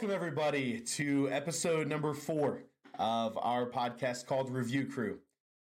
Welcome, everybody, to episode number four of our podcast called Review Crew.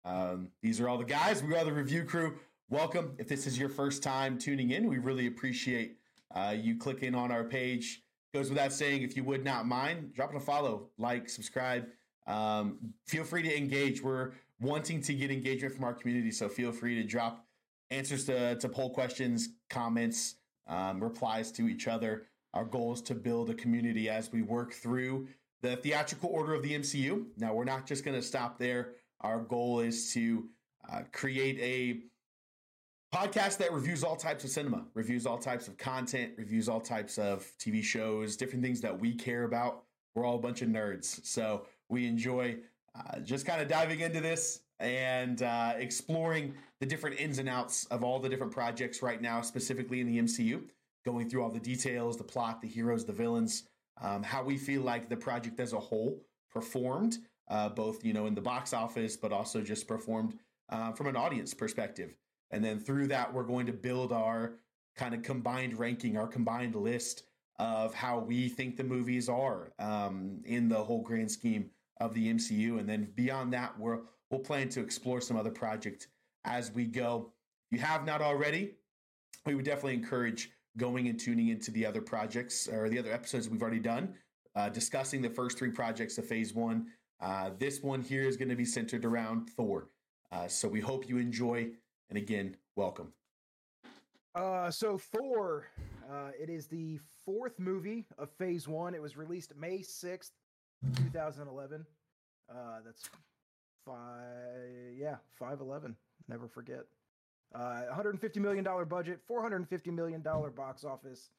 Um, these are all the guys. We are the Review Crew. Welcome. If this is your first time tuning in, we really appreciate uh, you clicking on our page. Goes without saying, if you would not mind, dropping a follow, like, subscribe. Um, feel free to engage. We're wanting to get engagement from our community, so feel free to drop answers to, to poll questions, comments, um, replies to each other. Our goal is to build a community as we work through the theatrical order of the MCU. Now, we're not just going to stop there. Our goal is to uh, create a podcast that reviews all types of cinema, reviews all types of content, reviews all types of TV shows, different things that we care about. We're all a bunch of nerds. So we enjoy uh, just kind of diving into this and uh, exploring the different ins and outs of all the different projects right now, specifically in the MCU, going through all the details, the plot, the heroes, the villains, um, how we feel like the project as a whole performed, uh, both you know in the box office, but also just performed uh, from an audience perspective. And then through that, we're going to build our kind of combined ranking, our combined list of how we think the movies are um, in the whole grand scheme of the MCU. And then beyond that, we're, we'll plan to explore some other projects as we go. If you have not already, we would definitely encourage going and tuning into the other projects or the other episodes we've already done, uh, discussing the first three projects of phase one. Uh, this one here is going to be centered around Thor. Uh, so we hope you enjoy. And again, welcome. Uh, so Thor, uh, it is the fourth movie of Phase One. It was released May sixth, two thousand eleven. Uh, that's five, yeah, five eleven. Never forget. Uh, 150 million dollar budget, 450 million dollar box office.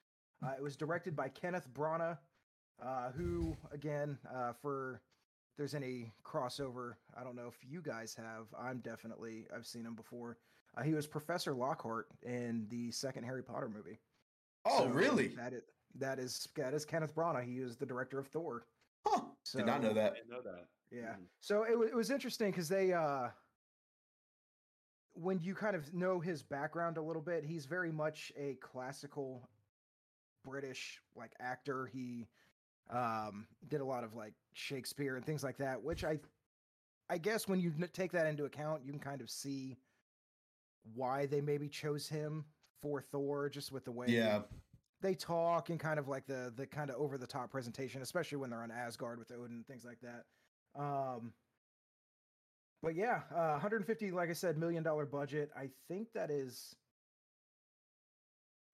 Uh, it was directed by Kenneth Branagh, uh, who, again, uh, for if there's any crossover, I don't know if you guys have. I'm definitely I've seen him before. Uh, he was Professor Lockhart in the second Harry Potter movie. Oh, So, really? That is that is that is Kenneth Branagh. He is the director of Thor. Huh. Did not know So- that. I didn't know that. Yeah. Mhm. So it was it was interesting because they uh when you kind of know his background a little bit, he's very much a classical British like actor. He um did a lot of like Shakespeare and things like that, which I I guess when you take that into account, you can kind of see why they maybe chose him for Thor just with the way Yeah. they talk and kind of like the the kind of over the top presentation, especially when they're on Asgard with Odin and things like that. Um, but yeah, uh, 150, like I said, million dollar budget. I think that is.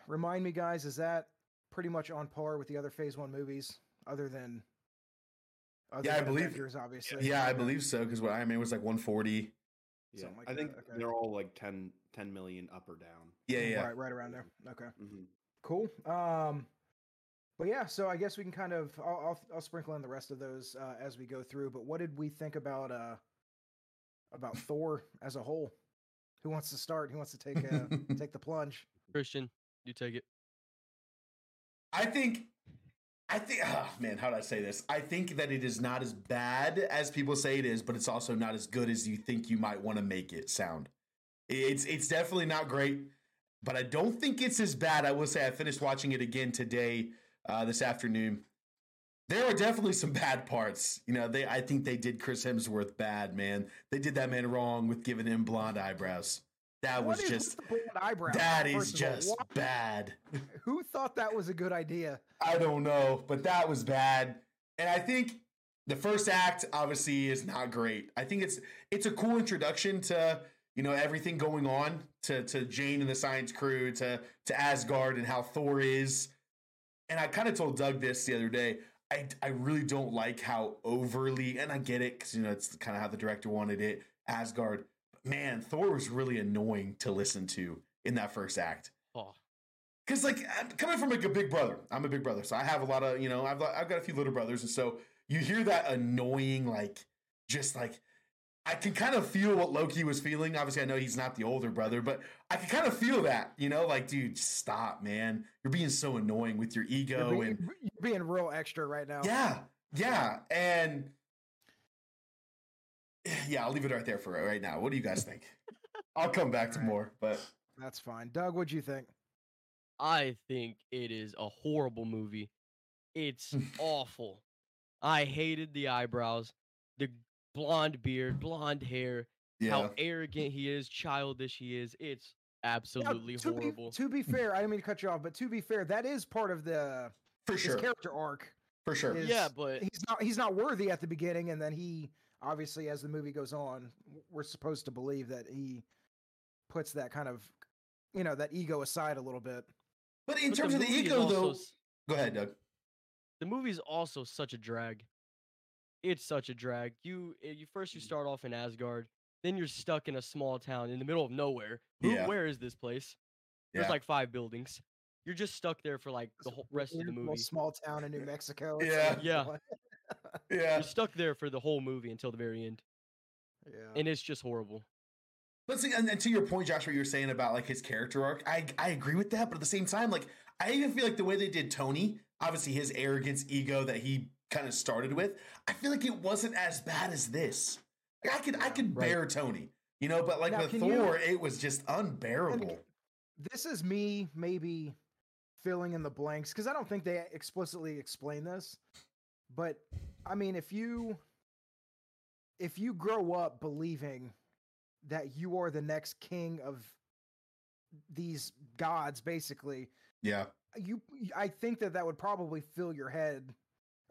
Remind me, guys, is that pretty much on par with the other Phase One movies, other than? Other Yeah, I believe- Avengers, obviously. Yeah, I believe so because what Iron Man was like 140. Yeah, like I think okay. they're all like 10, 10 million up or down. Yeah, yeah. Right, right around there. Okay. hmm Cool. Um, but yeah, so I guess we can kind of I'll I'll, I'll sprinkle in the rest of those uh, as we go through. But what did we think about uh about Thor as a whole? Who wants to start? Who wants to take uh, take the plunge? Christian, you take it. I think, I think, oh, man, how do I say this? I think that it is not as bad as people say it is, but it's also not as good as you think you might want to make it sound. It's it's definitely not great, but I don't think it's as bad. I will say I finished watching it again today, uh, this afternoon. There are definitely some bad parts. You know, they I think they did Chris Hemsworth bad, man. They did that man wrong with giving him blonde eyebrows. That What was just eyebrows, that is all? just bad. Who thought that was a good idea? I don't know, but that was bad. And I think the first act obviously is not great. I think it's it's a cool introduction to you know everything going on to to Jane and the science crew to to Asgard and how Thor is. And I kind of told Doug this the other day. I I really don't like how overly and I get it because you know it's kind of how the director wanted it. Asgard, but man, Thor was really annoying to listen to in that first act. Oh, Because like I'm coming from like a big brother, I'm a big brother, so I have a lot of you know I've I've got a few little brothers, and so you hear that annoying like just like I can kind of feel what Loki was feeling. Obviously, I know he's not the older brother, but I can kind of feel that you know like dude, stop, man. You're being so annoying with your You're ego being, and you're being real extra right now. yeah, yeah, and yeah, I'll leave it right there for right now. What do you guys think? I'll come back to Alright. more, but That's fine. Doug, what'd you think? I think it is a horrible movie. It's awful. I hated the eyebrows, the blonde beard, blonde hair, Yeah. how arrogant he is, childish he is. It's absolutely to horrible. Be, to be fair, I didn't mean to cut you off, but to be fair, that is part of the For his sure. character arc. For sure. is- yeah, but he's not he's not worthy at the beginning, and then he obviously, as the movie goes on, we're supposed to believe that he puts that kind of you know that ego aside a little bit. But in but terms of the ego, also though, go ahead, Doug. the movie's also such a drag. It's such a drag. You eh, you first you Mm. start off in Asgard, then you're stuck in a small town in the middle of nowhere. Who, Yeah. Where is this place? There's Yeah. like five buildings. You're just stuck there for like the whole rest of the movie. small town in New Mexico. Yeah. Yeah. Yeah. You're stuck there for the whole movie until the very end, yeah. and it's just horrible. But see, and, and to your point, Josh, what you were saying about like his character arc, I I agree with that. But at the same time, like I even feel like the way they did Tony, obviously his arrogance, ego that he kind of started with, I feel like it wasn't as bad as this. Like I could I could Right. bear Tony, you know, but like Now, with can you- Thor, it was just unbearable. this is me maybe filling in the blanks because I don't think they explicitly explain this. But I mean, if you if you grow up believing that you are the next king of these gods, basically, Yeah, you I think that that would probably fill your head,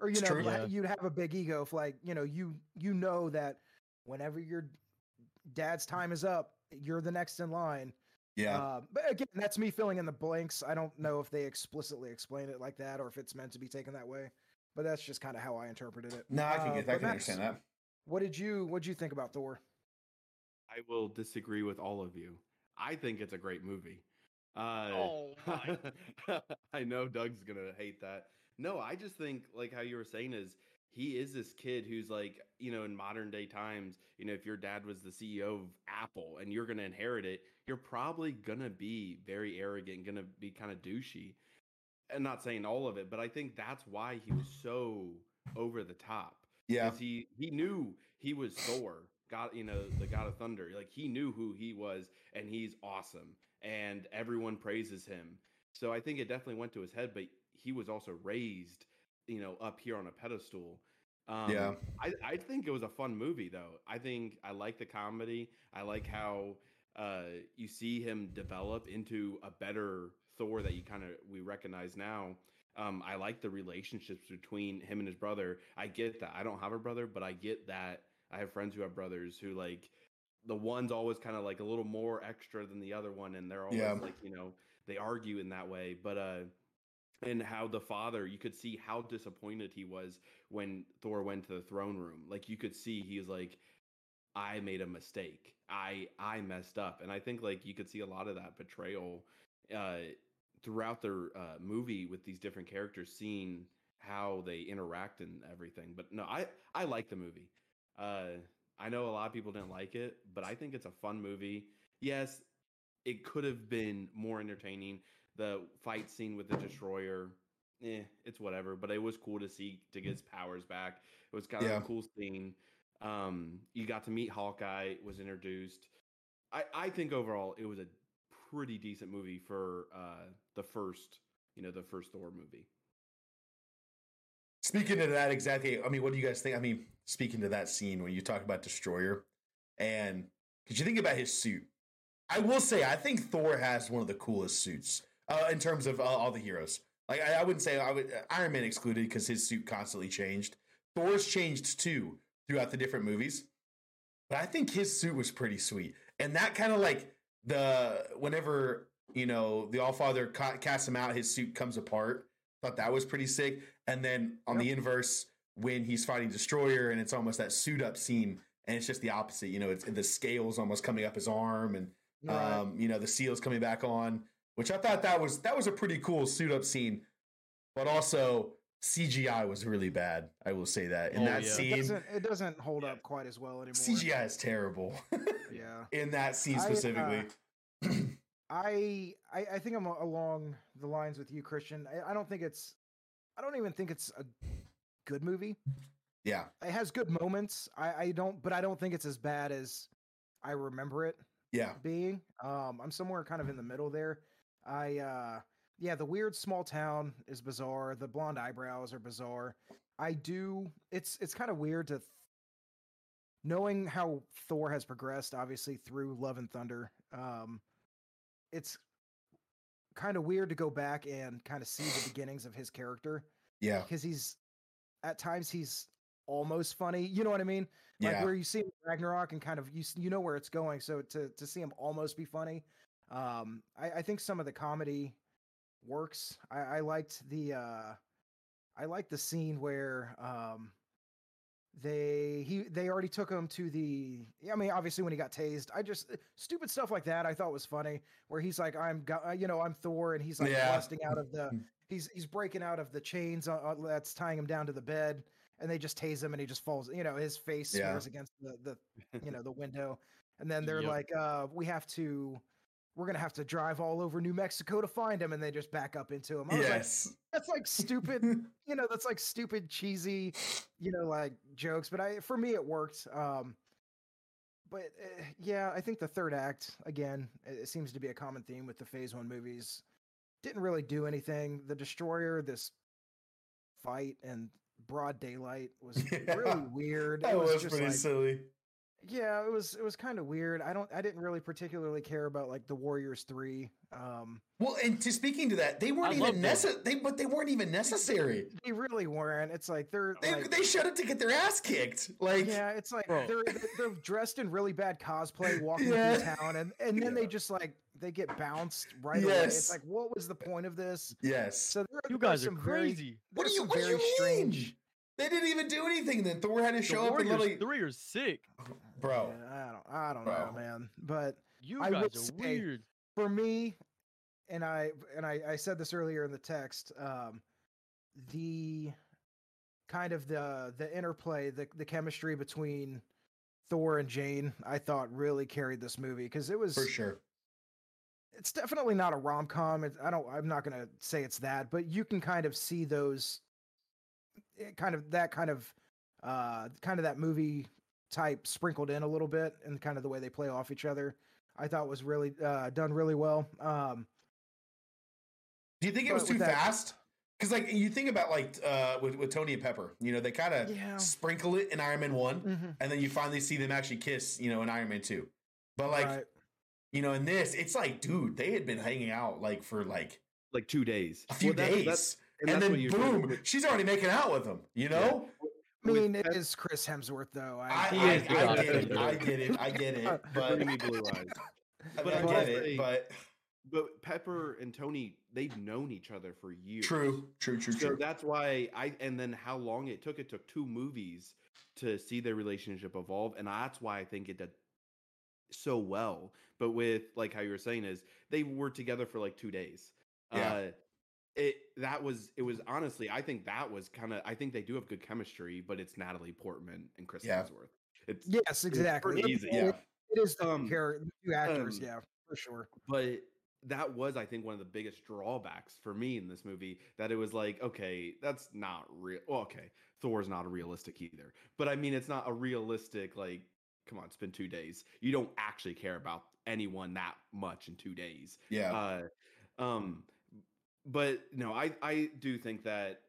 or you It's know, true. Yeah. you'd have a big ego if like you know you you know that whenever your dad's time is up, you're the next in line. yeah. Uh, but again, that's me filling in the blanks. I don't know if they explicitly explain it like that or if it's meant to be taken that way. But that's just kind of how I interpreted it. no, I can Uh, get that. I can Max, understand that. What did you What did you think about Thor? I will disagree with all of you. I think it's a great movie. Uh, Oh my! I know Doug's gonna hate that. No, I just think like how you were saying is he is this kid who's like you know in modern day times you know if your dad was the CEO of Apple and you're gonna inherit it, you're probably gonna be very arrogant, gonna be kind of douchey. And not saying all of it, but I think that's why he was so over the top. Yeah. he he knew he was Thor, God, you know, the God of Thunder. Like he knew who he was, and he's awesome, and everyone praises him. So I think it definitely went to his head, but he was also raised, you know, up here on a pedestal. Um, Yeah. I I think it was a fun movie though. I think I like the comedy. I like how uh you see him develop into a better Thor that you kind of we recognize now. Um, I like the relationships between him and his brother. I get that. I don't have a brother, but I get that. I have friends who have brothers who like the one's always kind of like a little more extra than the other one, and they're always Yeah. like, you know, they argue in that way. But uh and how the father, you could see how disappointed he was when Thor went to the throne room. Like you could see he was like, I made a mistake. I I messed up. And I think like you could see a lot of that betrayal uh throughout the uh, movie with these different characters seeing how they interact and everything. But no, I I like the movie. Uh I know a lot of people didn't like it, but I think it's a fun movie. Yes, it could have been more entertaining. The fight scene with the destroyer, eh, it's whatever. But it was cool to see to get his powers back. It was kind of Yeah. a cool scene. Um, you got to meet Hawkeye. Was introduced. I I think overall it was a pretty decent movie for uh the first you know the first Thor movie. Speaking to that exactly, I mean, what do you guys think? I mean, speaking to that scene when you talk about Destroyer, and could you think about his suit? I will say, I think Thor has one of the coolest suits uh, in terms of uh, all the heroes. Like, I, I wouldn't say I would Iron Man excluded because his suit constantly changed. Thor's changed too throughout the different movies, but I think his suit was pretty sweet. And that kind of like the whenever you know the All Father ca- casts him out, his suit comes apart. Thought that was pretty sick. And then on the inverse, when he's fighting Destroyer, and it's almost that suit up scene, and it's just the opposite. You know, it's the scales almost coming up his arm, and Right. um, you know the seals coming back on. Which I thought that was that was a pretty cool suit up scene, but also CGI was really bad. I will say that in Oh, that yeah. it scene, doesn't it doesn't hold Yeah. up quite as well anymore. CGI is terrible Yeah. in that scene I, uh, specifically. I, I I think I'm along the lines with you, Christian. I, I don't think it's I don't even think it's a good movie. yeah, It has good moments. I, I don't but I don't think it's as bad as I remember it yeah, being. Um I'm somewhere kind of in the middle there. I uh yeah, the weird small town is bizarre. The blonde eyebrows are bizarre. I do. It's it's kind of weird to th- knowing how Thor has progressed, obviously through Love and Thunder. Um, it's kind of weird to go back and kind of see the beginnings of his character Yeah. because he's at times he's almost funny. You know what I mean? Like Yeah. where you see Ragnarok and kind of you you know where it's going. So to to see him almost be funny, um, I, I think some of the comedy works. I, I liked the uh, I liked the scene where um, they he they already took him to the. I mean, obviously when he got tased, I just stupid stuff like that I thought was funny. Where he's like, I'm uh, you know I'm Thor, and he's like Yeah. busting out of the he's he's breaking out of the chains uh, uh, that's tying him down to the bed and they just tase him and he just falls you know his face Yeah. smears against the the you know the window and then they're Yep. like uh we have to we're gonna have to drive all over new mexico to find him and they just back up into him I was like, Yes. that's like stupid you know that's like stupid cheesy you know like jokes but i for me it worked um but uh, yeah i think the third act again it, it seems to be a common theme with the phase one movies didn't really do anything the destroyer this fight and broad daylight was Yeah. really weird that it was, was, just pretty like silly. Yeah it was it was kind of weird i don't i didn't really particularly care about like the warriors 3 um Well, and to speaking to that, they weren't I even necessary. They but they weren't even necessary. they really weren't it's like they're They, like, they showed up to get their ass kicked. Like yeah, it's like Bro. they're they're- they're dressed in really bad cosplay, walking Yeah. through town, and and then they just like they get bounced right away. It's like, what was the point of this? yes. So there, You guys are some very- crazy. what do there's you what do very you strange. mean? They didn't even do anything. Then Thor had to The show up and literally, three are sick. Bro. Yeah, I don't, I don't Bro. know, man. But You I guys would are say- weird. for me, and I and I, I said this earlier in the text, um, the kind of the the interplay, the the chemistry between Thor and Jane, I thought really carried this movie because it was For sure. it's definitely not a rom com. I don't. I'm not gonna say it's that, but you can kind of see those, eh, kind of that kind of, uh, kind of that movie type sprinkled in a little bit, and kind of the way they play off each other. I thought was really uh, done really well. Um, Do you think it was too that- fast? Because like you think about like uh, with with Tony and Pepper, you know, they kind of Yeah. sprinkle it in Iron Man one, mhm, and then you finally see them actually kiss, you know, in Iron Man two. But like right. you know, in this, it's like, dude, they had been hanging out like for like like two days. a few Well, that's- days, that's- and, that's then what you're saying boom, with- she's already making out with him. You know, I mean, it is Chris Hemsworth though. I, I, He I, I, get it, I get it, I get it, but Bringing me blue eyes. I, But I I get it, but But Pepper and Tony, they've known each other for years. true, true, true, So true. that's why I and then how long it took. It took two movies to see their relationship evolve, and that's why I think it did so well. But with like how you were saying is they were together for like two days. Yeah. Uh, it that was it was honestly I think that was kind of I think they do have good chemistry, but it's Natalie Portman and Chris Yeah. Hemsworth. It's yes, exactly. pretty It- easy. Yeah. it- it is the Um, char- the two actors. um, yeah, for sure. but that was i think one of the biggest drawbacks for me in this movie that it was like okay that's not real well, okay thor's not a realistic either but i mean it's not a realistic like come on it's been two days you don't actually care about anyone that much in two days Yeah, uh um but no i i do think that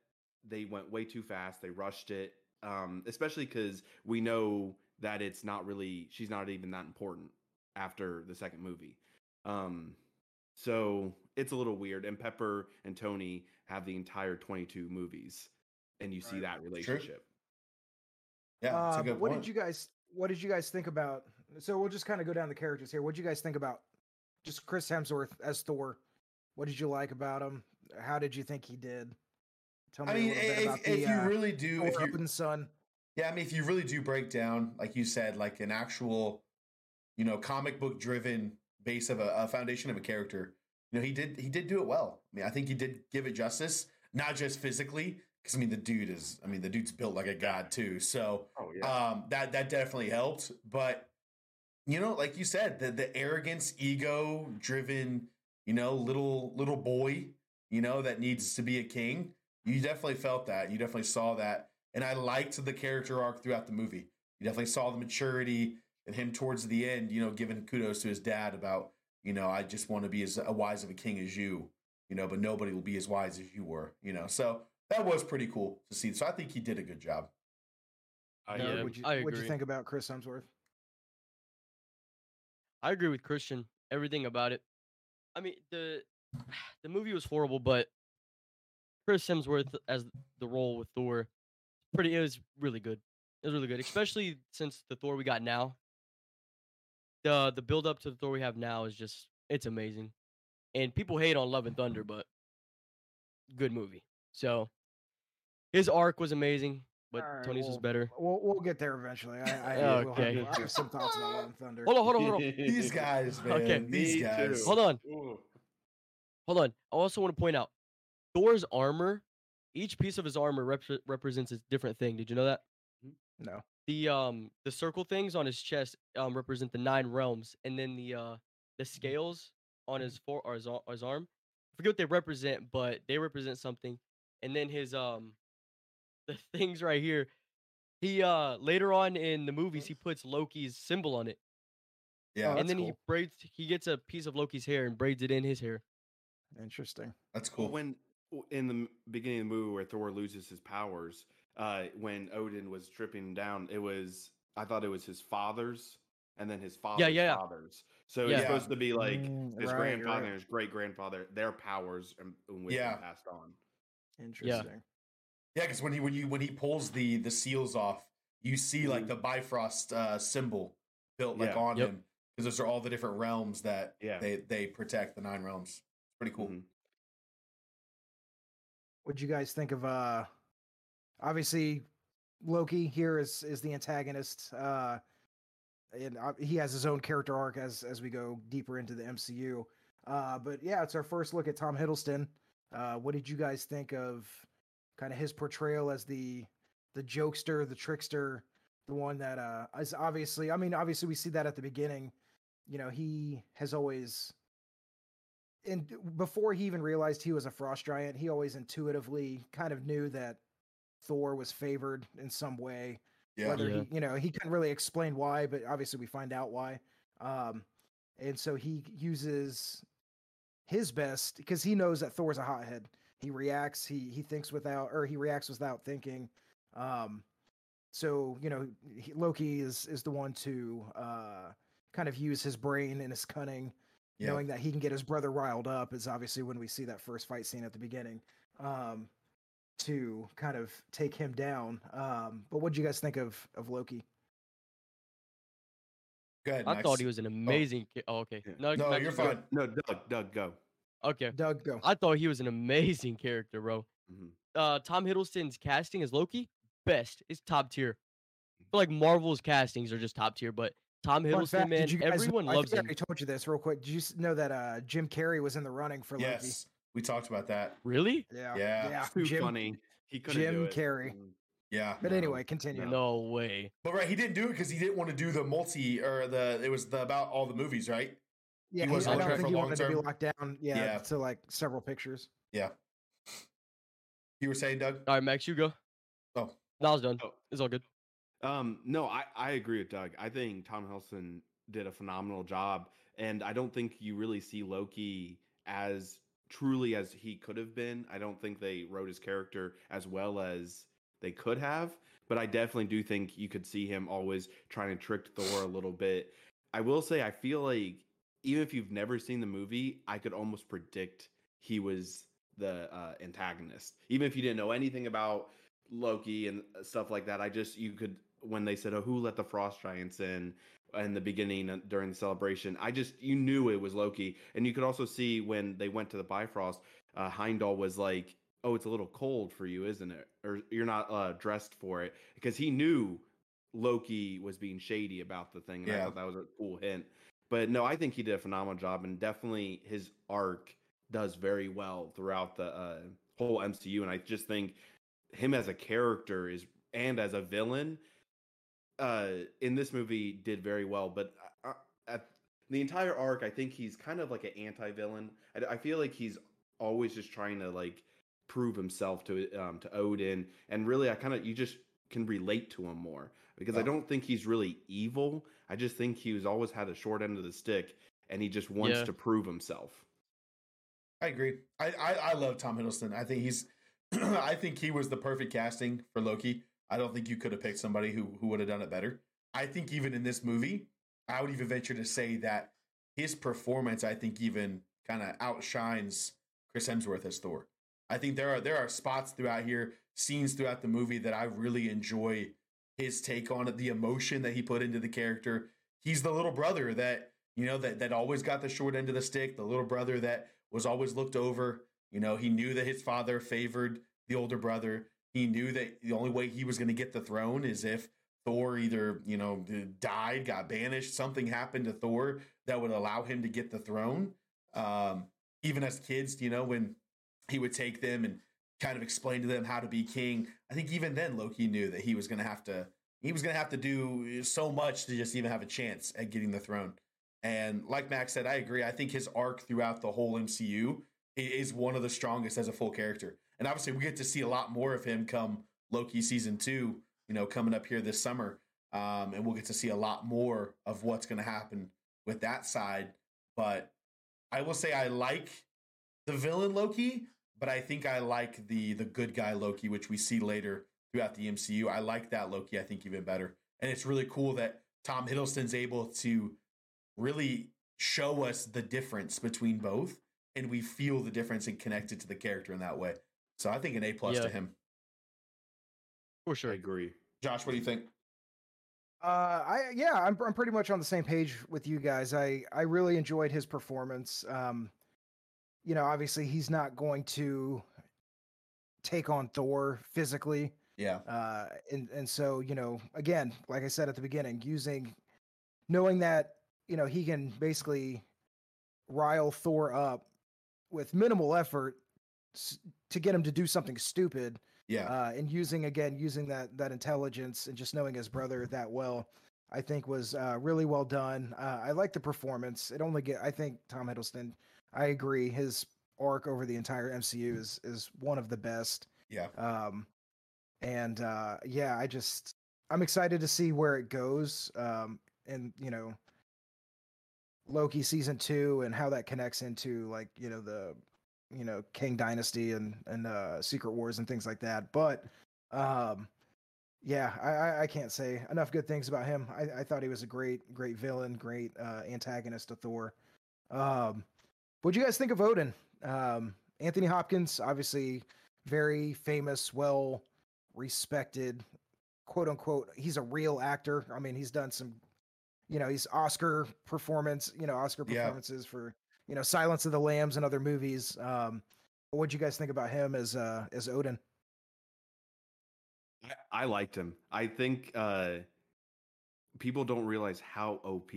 they went way too fast they rushed it um especially because we know that it's not really she's not even that important after the second movie um so it's a little weird and pepper and tony have the entire 22 movies and you see Right. that Sure. relationship yeah. It's Uh, a good what point. did you guys what did you guys think about so we'll just kind of go down the characters here what did you guys think about just chris hemsworth as thor what did you like about him how did you think he did tell me I mean, a little bit if, about if the you uh, really do, if you Open Sun. Yeah, I mean, if you really do break down, like you said, like an actual, you know, comic book driven base of a, a foundation of a character, you know, he did he did do it well. I mean, I think he did give it justice, not just physically, because I mean, the dude is, I mean, the dude's built like a god too. So oh yeah. um, that that definitely helped. But you know, like you said, the the arrogance, ego driven, you know, little little boy, you know, that needs to be a king. You definitely felt that. You definitely saw that, and I liked the character arc throughout the movie. You definitely saw the maturity and him towards the end. You know, giving kudos to his dad about, you know, I just want to be as uh, wise of a king as you. you know, but nobody will be as wise as you were, you know. So that was pretty cool to see. So I think he did a good job. I Yeah, agree. what'd you, I what'd you think about Chris Hemsworth? I agree with Christian. Everything about it. I mean, the the movie was horrible, but Chris Hemsworth as the role with Thor, pretty. It was really good. It was really good, especially since the Thor we got now. The the build up to the Thor we have now is just it's amazing, and people hate on Love and Thunder, but good movie. So his arc was amazing, but Alright, Tony's was well, better. We'll, we'll get there eventually. I, I, will Okay. have, I have some thoughts about Love and Thunder. Hold on, hold on, hold on. These guys, man. Okay. These Me guys. too. Hold on. Ooh. Hold on. I also want to point out Thor's armor. Each piece of his armor rep- represents a different thing. Did you know that? No. The um the circle things on his chest um represent the nine realms, and then the uh the scales on his for or his, ar- his arm. I forget what they represent, but they represent something. And then his um the things right here. He uh later on in the movies he puts Loki's symbol on it, Yeah, and that's then he braids. He gets a piece of Loki's hair and braids it in his hair. Interesting. that's cool. when in the beginning of the movie where Thor loses his powers, uh, when Odin was stripping him down, it was I thought it was his father's and then his father's yeah, yeah. father's. So Yeah. it's supposed to be like Mm, his right, grandfather right. and his great grandfather, their powers and, and Yeah. passed on. Interesting. Yeah, because when he when you when he pulls the the seals off, you see like Mhm. the Bifrost uh, symbol built like Yeah. on Yep. him because those are all the different realms that Yeah. they they protect the nine realms. Pretty cool. Mhm. What'd you guys think of uh obviously Loki here is is the antagonist. Uh and uh, he has his own character arc as as we go deeper into the MCU. Uh but yeah, it's our first look at Tom Hiddleston. Uh what did you guys think of kind of his portrayal as the the jokester, the trickster, the one that uh is obviously I mean obviously we see that at the beginning. You know, he has always and before he even realized he was a frost giant, he always intuitively kind of knew that Thor was favored in some way. Yeah, Whether Yeah. he, you know, he couldn't really explain why, but obviously we find out why. Um, and so he uses his best because he knows that Thor's a hothead. He reacts. He he thinks without, or he reacts without thinking. Um, so you know, he, Loki is is the one to uh, kind of use his brain and his cunning yeah. knowing that he can get his brother riled up is obviously when we see that first fight scene at the beginning um to kind of take him down um but what do you guys think of of loki Go ahead. I Max. thought he was an amazing. ki- Oh, okay. Yeah. No, No, you're you go. fine. No, Doug, Doug, go. Okay. doug go I thought he was an amazing character, bro. Mhm. Uh, Tom Hiddleston's casting as Loki, best. It's top tier. I feel like Marvel's castings are just top tier, but Tom Hiddleston, fact, man, did guys know- everyone I loves I him. already told you this real quick did you know that uh jim carrey was in the running for loki Yes, we talked about that. Really? yeah Yeah. yeah Too jim funny. He couldn't Jim do it. Carrey. Mhm. Yeah, but No, anyway continue no. No way. but right, he didn't do it because he didn't want to do the multi or the. It was the about all the movies, right? Yeah he he, wasn't i don't think he long wanted to be locked down yeah, Yeah. to like several pictures Yeah. You were saying, Doug? All right, Max, you go. Oh, that was done. Oh. It's all good. Um, no, I, I agree with Doug. I think Tom Hiddleston did a phenomenal job, and I don't think you really see Loki as truly as he could have been. I don't think they wrote his character as well as they could have, but I definitely do think you could see him always trying to trick Thor a little bit. I will say, I feel like even if you've never seen the movie, I could almost predict he was the uh, antagonist, even if you didn't know anything about Loki and uh, stuff like that. I just you could when they said, "Oh, who let the frost giants in?" in the beginning uh, during the celebration, I just you knew it was Loki, and you could also see when they went to the Bifrost, uh, Heimdall was like, "Oh, it's a little cold for you, isn't it? Or you're not uh, dressed for it," because he knew Loki was being shady about the thing. And I Yeah. thought that was a cool hint. But no, I think he did a phenomenal job, and definitely his arc does very well throughout the uh, whole MCU. And I just think him as a character is and as a villain uh, in this movie did very well. But uh, at the entire arc, I think he's kind of like an anti-villain. I, I feel like he's always just trying to like prove himself to um, to Odin, and really, I kind of you just can relate to him more because I don't think he's really evil. I just think he's always had a short end of the stick, and he just wants Yeah. to prove himself. I agree. I, I, I love Tom Hiddleston. I think he's I think he was the perfect casting for Loki. I don't think you could have picked somebody who who would have done it better. I think even in this movie, I would even venture to say that his performance, I think, even kind of outshines Chris Hemsworth as Thor. I think there are there are spots throughout here, scenes throughout the movie that I really enjoy his take on it, the emotion that he put into the character. He's the little brother that you know that that always got the short end of the stick, the little brother that was always looked over. You know, he knew that his father favored the older brother. He knew that the only way he was going to get the throne is if Thor either, you know, died, got banished, something happened to Thor that would allow him to get the throne. Um, even as kids, you know, when he would take them and kind of explain to them how to be king, I think even then Loki knew that he was going to have to he was going to have to do so much to just even have a chance at getting the throne. And like Max said, I agree. I think his arc throughout the whole MCU is one of the strongest as a full character. And obviously, we get to see a lot more of him come Loki season two you know, coming up here this summer. Um, and we'll get to see a lot more of what's going to happen with that side. But I will say I like the villain Loki, but I think I like the the good guy Loki, which we see later throughout the MCU. I like that Loki, I think, even better. And it's really cool that Tom Hiddleston's able to really show us the difference between both, and we feel the difference and connected to the character in that way. So I think an A plus Yeah. to him. For sure, I agree. Josh, what do you think? Uh, I yeah, I'm I'm pretty much on the same page with you guys. I I really enjoyed his performance. Um, you know, obviously he's not going to take on Thor physically. Yeah. Uh, and and so you know, again, like I said at the beginning, using knowing that you know he can basically rile Thor up with minimal effort to get him to do something stupid Yeah. uh, and using again using that that intelligence and just knowing his brother that well i think was uh, really well done uh, i like the performance it only get i think tom hiddleston i agree his arc over the entire mcu is is one of the best. Yeah. um and uh yeah i just i'm excited to see where it goes um and you know loki season two and how that connects into like you know the you know Kang Dynasty and and uh secret wars and things like that but um yeah i i, I can't say enough good things about him. I, I thought he was a great great villain great uh antagonist to thor. Um what'd you guys think of odin um anthony hopkins obviously very famous well respected quote unquote he's a real actor i mean he's done some you know he's oscar performance you know oscar Yeah. performances for you know silence of the lambs and other movies um what'd you guys think about him as uh as odin I, I liked him. I think uh, people don't realize how OP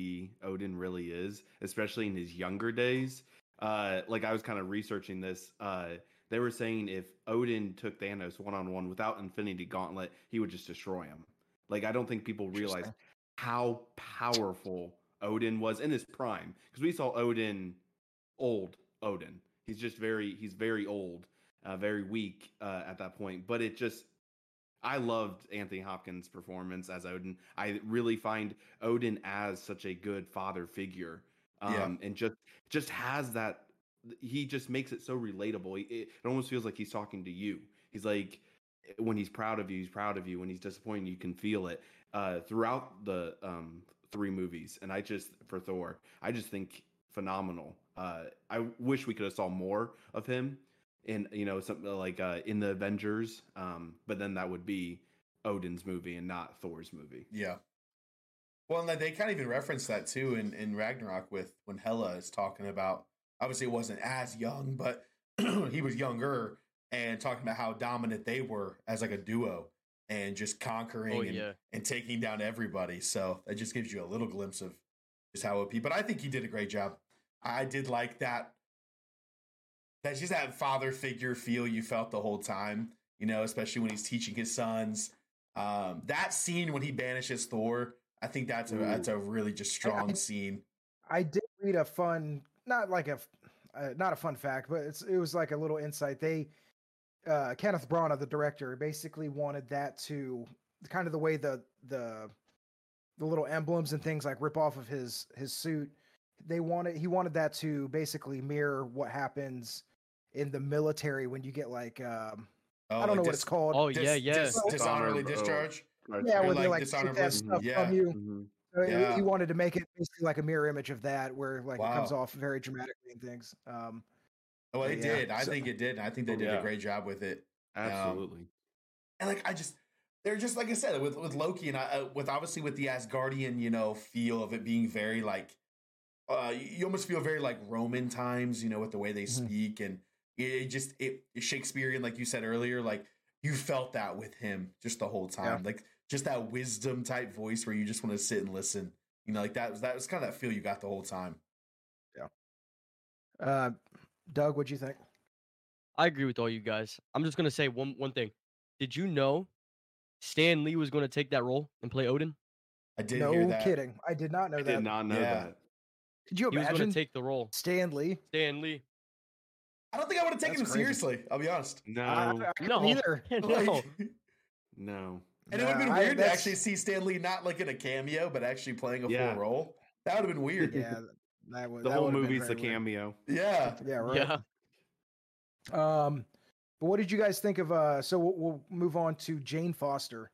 Odin really is, especially in his younger days. Uh, like I was kind of researching this. Uh, they were saying if Odin took Thanos one on one without Infinity Gauntlet, he would just destroy him. Like I don't think people realize how powerful Odin was in his prime because we saw Odin old Odin. He's just very he's very old, uh, very weak uh, at that point. But it just I loved Anthony Hopkins' performance as Odin. I really find Odin as such a good father figure, um, Yeah. and just just has that. He just makes it so relatable. It, it almost feels like he's talking to you. He's like, when he's proud of you, he's proud of you. When he's disappointed, you can feel it uh, throughout the um, three movies. And I just for Thor, I just think phenomenal. Uh, I wish we could have saw more of him in you know something like uh, in the Avengers, um, but then that would be Odin's movie and not Thor's movie. Yeah. Well, and they kind of even reference that too in, in Ragnarok with when Hela is talking about. Obviously, it wasn't as young, but he was younger and talking about how dominant they were as like a duo and just conquering Oh and, yeah. and taking down everybody. So that just gives you a little glimpse of just how OP. But I think he did a great job. I did like that. That's just that father figure feel you felt the whole time, you know, especially when he's teaching his sons. Um, that scene when he banishes Thor, I think that's a Ooh. that's a really just strong scene. i did read a fun not like a, uh, not a fun fact but it's it was like a little insight they uh kenneth branagh the director basically wanted that to kind of the way the the the little emblems and things like rip off of his his suit they wanted he wanted that to basically mirror what happens in the military when you get like um, Oh, I don't like know what it's called. Oh dis- yeah, yeah. dis- dishonorably Dishonorable- discharge. Right. yeah, or where they like like take that stuff yeah. from you. Mhm. So he- Yeah. He wanted to make it basically like a mirror image of that, where like it comes off very dramatically and things. Um, Oh, it Yeah, did. I so- think it did. I think they Oh, did a great job with it. Absolutely. and like I just they're just like I said with with Loki and I, uh, with obviously with the Asgardian you know feel of it being very like uh you almost feel very like Roman times you know with the way they Mhm. speak and it, it just it Shakespearean like you said earlier like you felt that with him just the whole time like just that wisdom type voice where you just want to sit and listen you know like that was that was kind of that feel you got the whole time uh, Doug, what'd you think? I agree with all you guys. I'm just gonna say one one thing. Did you know Stan Lee was gonna take that role and play Odin? I did no hear that kidding. I did not know I that. did not know Yeah. that. Could you imagine? He was imagine gonna take the role. Stan Lee? Stan Lee. I don't think I would have taken him crazy. seriously I'll be honest No, I, I couldn't No. either. no. Like, no. And it would have been Nah, I- weird to actually see Stan Lee not like in a cameo, but actually playing a Yeah. full role. That would have been weird. Yeah, that was The that whole movie's the very weird. cameo. Yeah. Yeah, right. Yeah. Um, but what did you guys think of? Uh, so we'll, we'll move on to Jane Foster.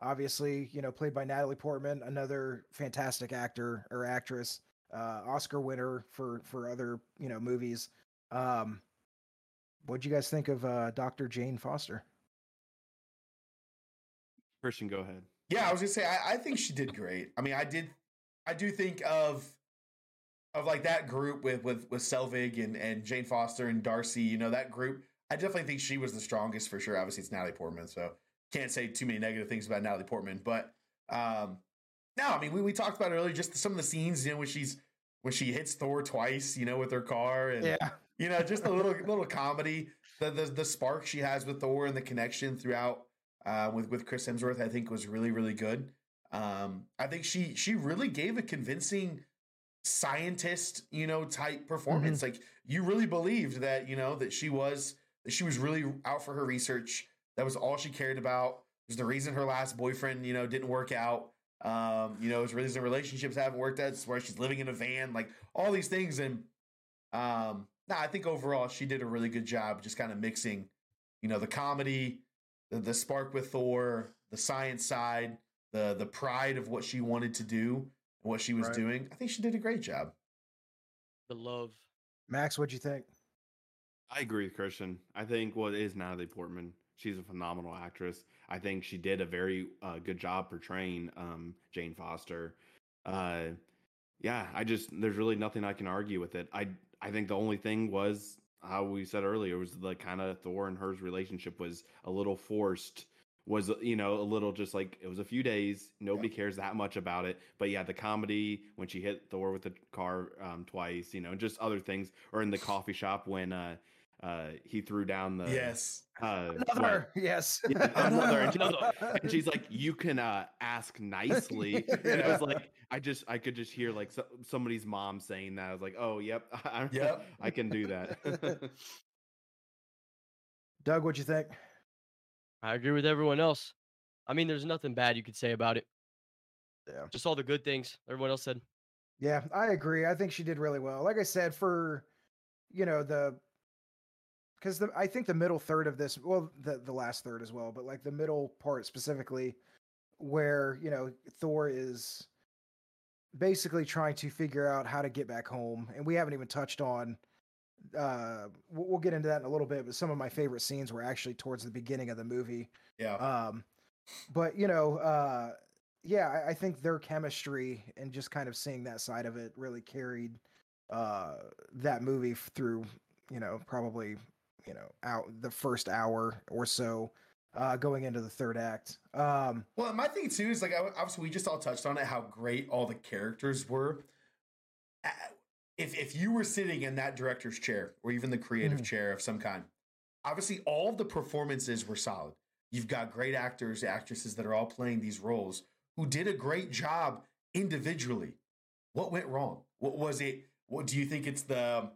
Obviously, you know, played by Natalie Portman, another fantastic actor or actress, uh, Oscar winner for for other you know movies. Um, what would you guys think of uh, Dr. Jane Foster? Christian, go ahead. Yeah, I was gonna say I, I think she did great. I mean, I did I do think of of like that group with with with Selvig and and Jane Foster and Darcy, you know, that group. I definitely think she was the strongest for sure. Obviously it's Natalie Portman, so can't say too many negative things about Natalie Portman. But um no, I mean we, we talked about earlier just some of the scenes, you know, when she's when she hits Thor twice, you know, with her car and Yeah, you know, just a little little comedy. The, the the spark she has with Thor and the connection throughout uh, with with Chris Hemsworth, I think was really really good. Um, I think she she really gave a convincing scientist, you know, type performance. Like you really believed that you know that she was that she was really out for her research. That was all she cared about. It was the reason her last boyfriend, you know, didn't work out. Um, you know, it was the reason relationships haven't worked out. It's where she's living in a van, like all these things. And um, no, I think overall she did a really good job, just kind of mixing, you know, the comedy, the, the spark with Thor, the science side, the the pride of what she wanted to do and what she was Right. doing. I think she did a great job. The love. Max, what'd you think? I agree with Christian. I think what is Natalie Portman. She's a phenomenal actress. I think she did a very uh, good job portraying um, Jane Foster. Uh, yeah, I just there's really nothing I can argue with it. I I think the only thing was how we said earlier was the kind of Thor and hers relationship was a little forced. Was you know a little just like it was a few days. Nobody cares that much about it. But yeah, the comedy when she hit Thor with the car um, twice, you know, just other things, or in the coffee shop when uh, uh, he threw down the yes. uh, Another, yes. Yeah, another, and she's- and she's like, "You can uh, ask nicely." And it was like, I just, I could just hear like so, somebody's mom saying that. I was like, "Oh, yep, I, Yep. I can do that." Doug, what'd you think? I agree with everyone else. I mean, there's nothing bad you could say about it. Yeah. Just all the good things everyone else said. Yeah, I agree. I think she did really well. Like I said, for you know the because the I think the middle third of this, well, the the last third as well, but like the middle part specifically, where you know Thor is basically trying to figure out how to get back home, and we haven't even touched on. Uh, we'll, we'll get into that in a little bit, but some of my favorite scenes were actually towards the beginning of the movie. Yeah. Um, but you know, uh, yeah, I, I think their chemistry and just kind of seeing that side of it really carried uh that movie through, you know, probably you know out the first hour or so, uh, going into the third act. Um, Well, my thing too is like obviously we just all touched on it how great all the characters were. If if you were sitting in that director's chair or even the creative Mhm. chair of some kind, obviously all of the performances were solid. You've got great actors, actresses that are all playing these roles who did a great job individually. What went wrong? What was it? What do you think it's the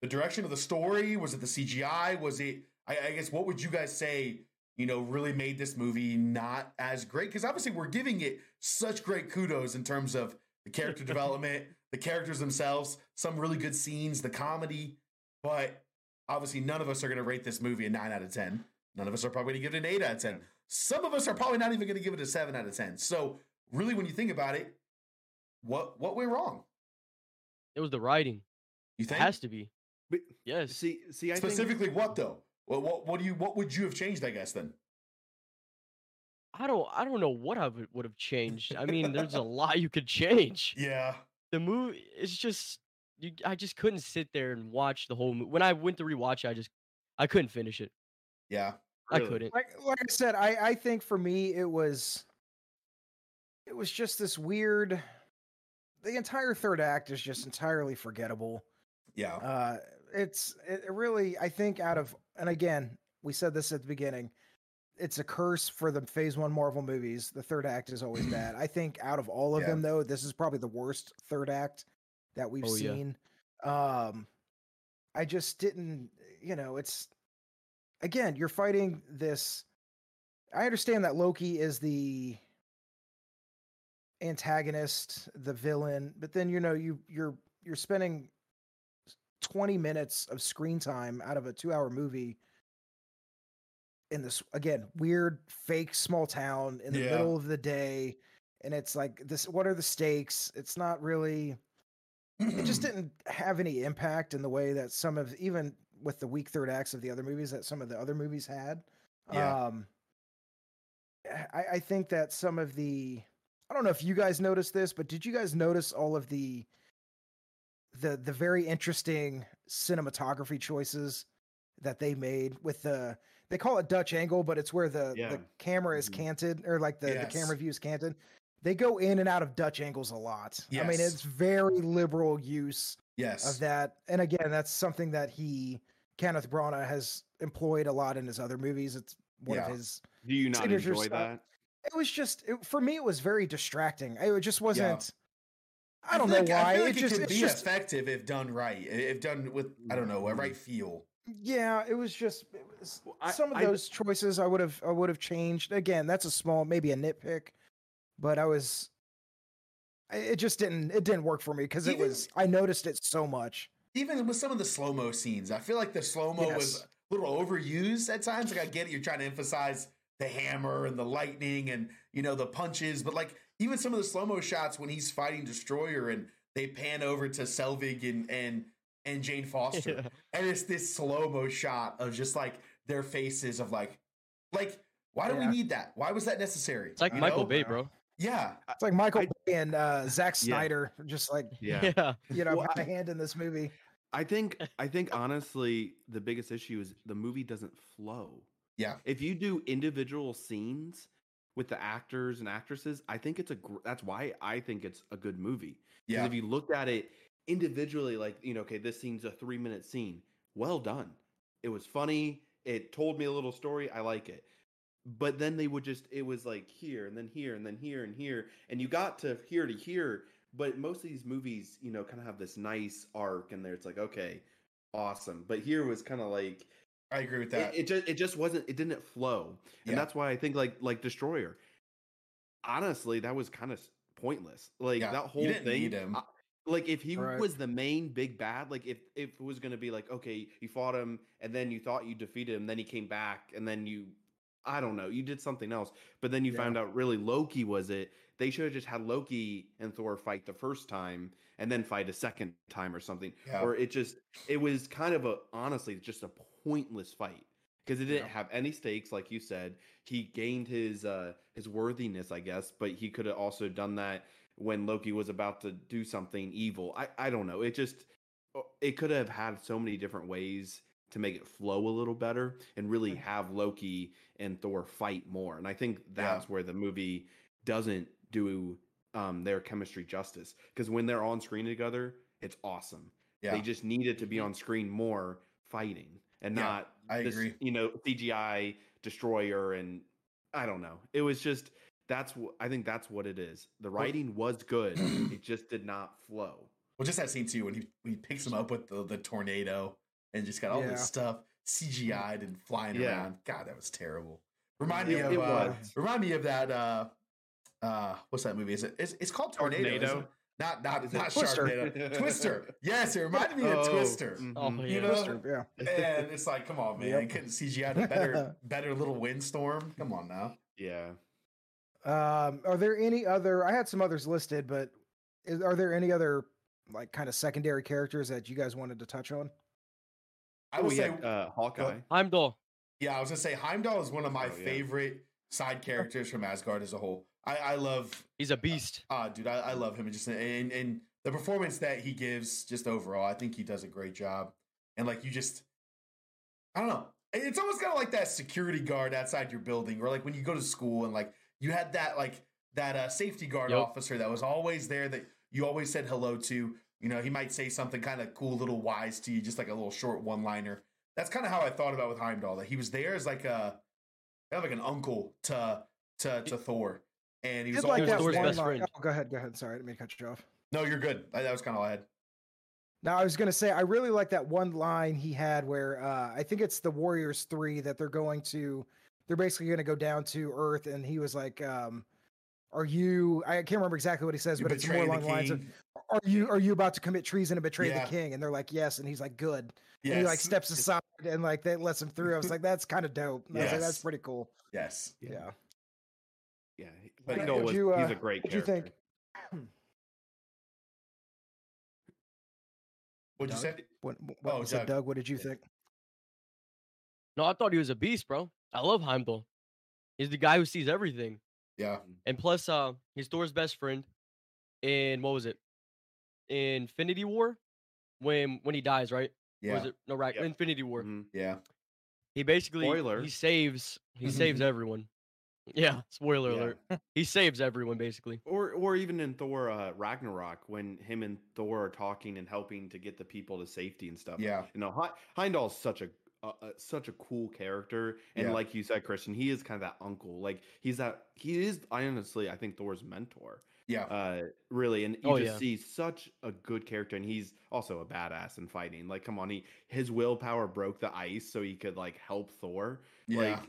the direction of the story? Was it the CGI? Was it I, I guess what would you guys say you know, really made this movie not as great. Because obviously, we're giving it such great kudos in terms of the character development, the characters themselves, some really good scenes, the comedy. But obviously none of us are going to rate this movie a nine out of ten. None of us are probably going to give it an eight out of ten. Some of us are probably not even going to give it a seven out of ten. So really, when you think about it, what what went wrong? It was the writing. You It think has to be. But Yes. see, see, I think specifically what though? What, what what do you what would you have changed? I guess then. I don't. I don't know what I would would have changed. I mean, there's a lot you could change. Yeah. The movie. It's just. You, I just couldn't sit there and watch the whole movie. When I went to rewatch it, I just. I couldn't finish it. Yeah. I couldn't. like like I said, I I think for me it was it was just this weird. The entire third act is just entirely forgettable. Yeah. Uh, it's it really I think out of and again we said this at the beginning. It's a curse for the Phase One Marvel movies. The third act is always bad. I think out of all of Yeah. them, though, this is probably the worst third act that we've Oh, yeah. seen. Um, I just didn't, you know, it's again, you're fighting this. I understand that Loki is the antagonist, the villain, but then you know you you're you're spending 20 minutes of screen time out of a 2-hour movie in this again weird fake small town in the Yeah. middle of the day and it's like this what are the stakes it's not really it just didn't have any impact in the way that some of even with the weak third acts of the other movies that some of the other movies had. Yeah. Um I, I think that some of the I don't know if you guys noticed this, but did you guys notice all of the the the very interesting cinematography choices that they made with the they call it Dutch angle, but it's where the, Yeah. the camera is Mhm. canted or like the, the camera view is canted. They go in and out of Dutch angles a lot. I mean, it's very liberal use yes. of that. And again, that's something that he Kenneth Branagh has employed a lot in his other movies. It's one Yeah. of his. Do you not enjoy stuff. that? It was just it, for me. It was very distracting. It just wasn't. I I don't feel know like- I why. feel it like just could be just effective if done right. If done with I don't know a right mm. feel. yeah. It was just it was, Well, I- some of I- those choices I would have I would have changed. Again, that's a small maybe a nitpick, but I was. It just didn't. It didn't work for me because it was. I noticed it so much. Even with some of the slow mo scenes, I feel like the slow mo was a little overused at times. Like I get it, you're trying to emphasize the hammer and the lightning and you know the punches, but like even some of the slow mo shots when he's fighting Destroyer and they pan over to Selvig and and and Jane Foster, Yeah. and it's this slow mo shot of just like their faces of like like why do we need that? Why was that necessary? It's like You Michael know? Bay, bro. Yeah, It's like Michael I- Bay and uh, Zack Yeah. Snyder, just like Yeah. Yeah. you know, Well, have a I- hand in this movie. I think I think honestly the biggest issue is the movie doesn't flow. yeah, If you do individual scenes with the actors and actresses, I think it's a gr- that's why I think it's a good movie. Yeah, if you looked at it individually, like you know, okay, this scene's a three minute scene. Well done. It was funny. It told me a little story. I like it. But then they would just it was like here and then here and then here and here, and you got to here to here. But most of these movies, you know, kind of have this nice arc, and there it's like okay, awesome. But here was kind of like I agree with that. it just it just wasn't it didn't flow and Yeah. that's why i think like like destroyer honestly that was kind of pointless like Yeah, that you whole didn't thing need him. I- like if he Right. was the main big bad like if if it was going to be like okay you fought him and then you thought you defeated him then he came back and then you i don't know you did something else but then you Yeah. found out really loki was it they should have just had loki and thor fight the first time and then fight a second time or something Yeah. or it just it was kind of a honestly just a pointless fight because it didn't Yeah. have any stakes like you said. He gained his uh his worthiness i guess but he could have also done that when loki was about to do something evil. I i don't know. It just it could have had so many different ways to make it flow a little better and really Mm. have loki and thor fight more and i think that's where the movie doesn't do um their chemistry justice because when they're on screen together it's awesome. Yeah, they just needed to be on screen more fighting and Yeah, not I this, agree. you know CGI destroyer and I don't know. It was just that's what I think that's what it is. The writing was good. it just did not flow. Well, just that scene too when he when he picks him up with the, the tornado and just got all Yeah. this stuff CGI'd and flying Yeah. around. God, that was terrible. Remind me It- of it uh, remind me of that uh uh what's that movie? Is it it's, it's called Tornado. Tornado? It? Not not Is not Twister? Sharknado. Twister. Yes, it reminded me of Oh, Twister. Oh, mhm. You yeah. know? Twister, yeah. And it's like, come on, man. Yep. Couldn't CGI a better better little windstorm. Come on now. Yeah. Um, are there any other? I had some others listed, but is, are there any other like kind of secondary characters that you guys wanted to touch on? I Oh, would we say, had, uh, Hawkeye. Heimdall. yeah, I was gonna say Heimdall is one of my Oh, yeah. favorite side characters from Asgard as a whole. I, I love He's a beast. Ah, dude, I, I love him. And just and and the performance that he gives, just overall, I think he does a great job. And like you just, I don't know. It's almost kind of like that security guard outside your building, or like when you go to school and like you had that like that uh, safety guard Yep. officer that was always there that you always said hello to. You know, he might say something kind of cool, little wise to you, just like a little short one liner. That's kind of how I thought about with Heimdall. That he was there as like a kind of like an uncle to to to Thor, and he was like that one best line. friend. Oh, go ahead, go ahead. Sorry, I didn't mean to cut you off. No, you're good. I- That was kind of all I had. Now I was gonna say I really like that one line he had where uh, I think it's the Warriors three that they're going to, they're basically gonna go down to Earth, and he was like, um, "Are you?" I can't remember exactly what he says, You but it's more along the lines of, "Are you are you about to commit treason and betray Yeah. the king?" And they're like, "Yes," and he's like, "Good." Yes. And he like steps aside and like that lets him through. I was like, "That's kind of dope." I was like, Yes. "That's pretty cool." Yes. Yeah. Yeah. Yeah. But Heimdall would was, you, he's uh, a great what'd you character. think? What'd you Doug? say? What, what, Oh, what's up, Doug. Doug? What did you Yeah. think? No, I thought he was a beast, bro. I love Heimdall. He's the guy who sees everything. Yeah. And plus, uh, he's Thor's best friend. In what was it? Infinity War, when when he dies, right? Or Yeah. is it no right? Yep. Infinity War. Mhm. Yeah. He basically Spoiler. he saves he saves everyone. Yeah, spoiler Yeah. alert. He saves everyone basically. Or, or even in Thor uh, Ragnarok, when him and Thor are talking and helping to get the people to safety and stuff. Yeah. You know, He- Heimdall's such a uh, uh, such a cool character, and Yeah. like you said, Christian, he is kind of that uncle. Like he's that he is. I honestly, I think Thor's mentor. Yeah. Uh, really, and you Oh, just yeah. see such a good character, and he's also a badass in fighting. Like, come on, he his willpower broke the ice so he could like help Thor. Yeah. Like,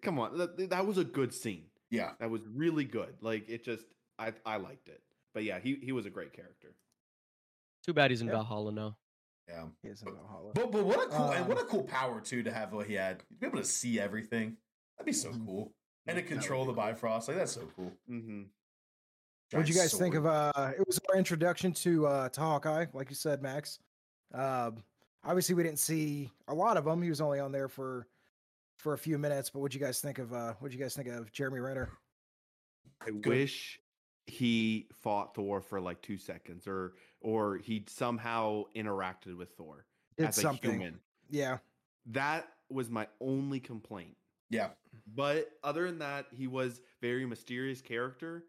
come on, that, that was a good scene. yeah. That was really good. Like it just I I liked it. But yeah, he he was a great character. Too bad he's in Yeah. Valhalla now. Yeah. He is in Valhalla. But but what a cool and what Um, a cool power too to have what he had. To be able to see everything. That'd be so Mhm. cool. And to control the be cool. Bifrost. Like that's so cool. Mm-hmm. What'd you Giant guys think of? Uh, it was our introduction to uh, to Hawkeye, like you said, Max. Um, obviously, we didn't see a lot of him. He was only on there for for a few minutes. But what'd you guys think of? Uh, what'd you guys think of Jeremy Renner? I wish he fought Thor for like two seconds, or or he somehow interacted with Thor Did as something? a human. Yeah, That was my only complaint. Yeah. But other than that, he was very mysterious character.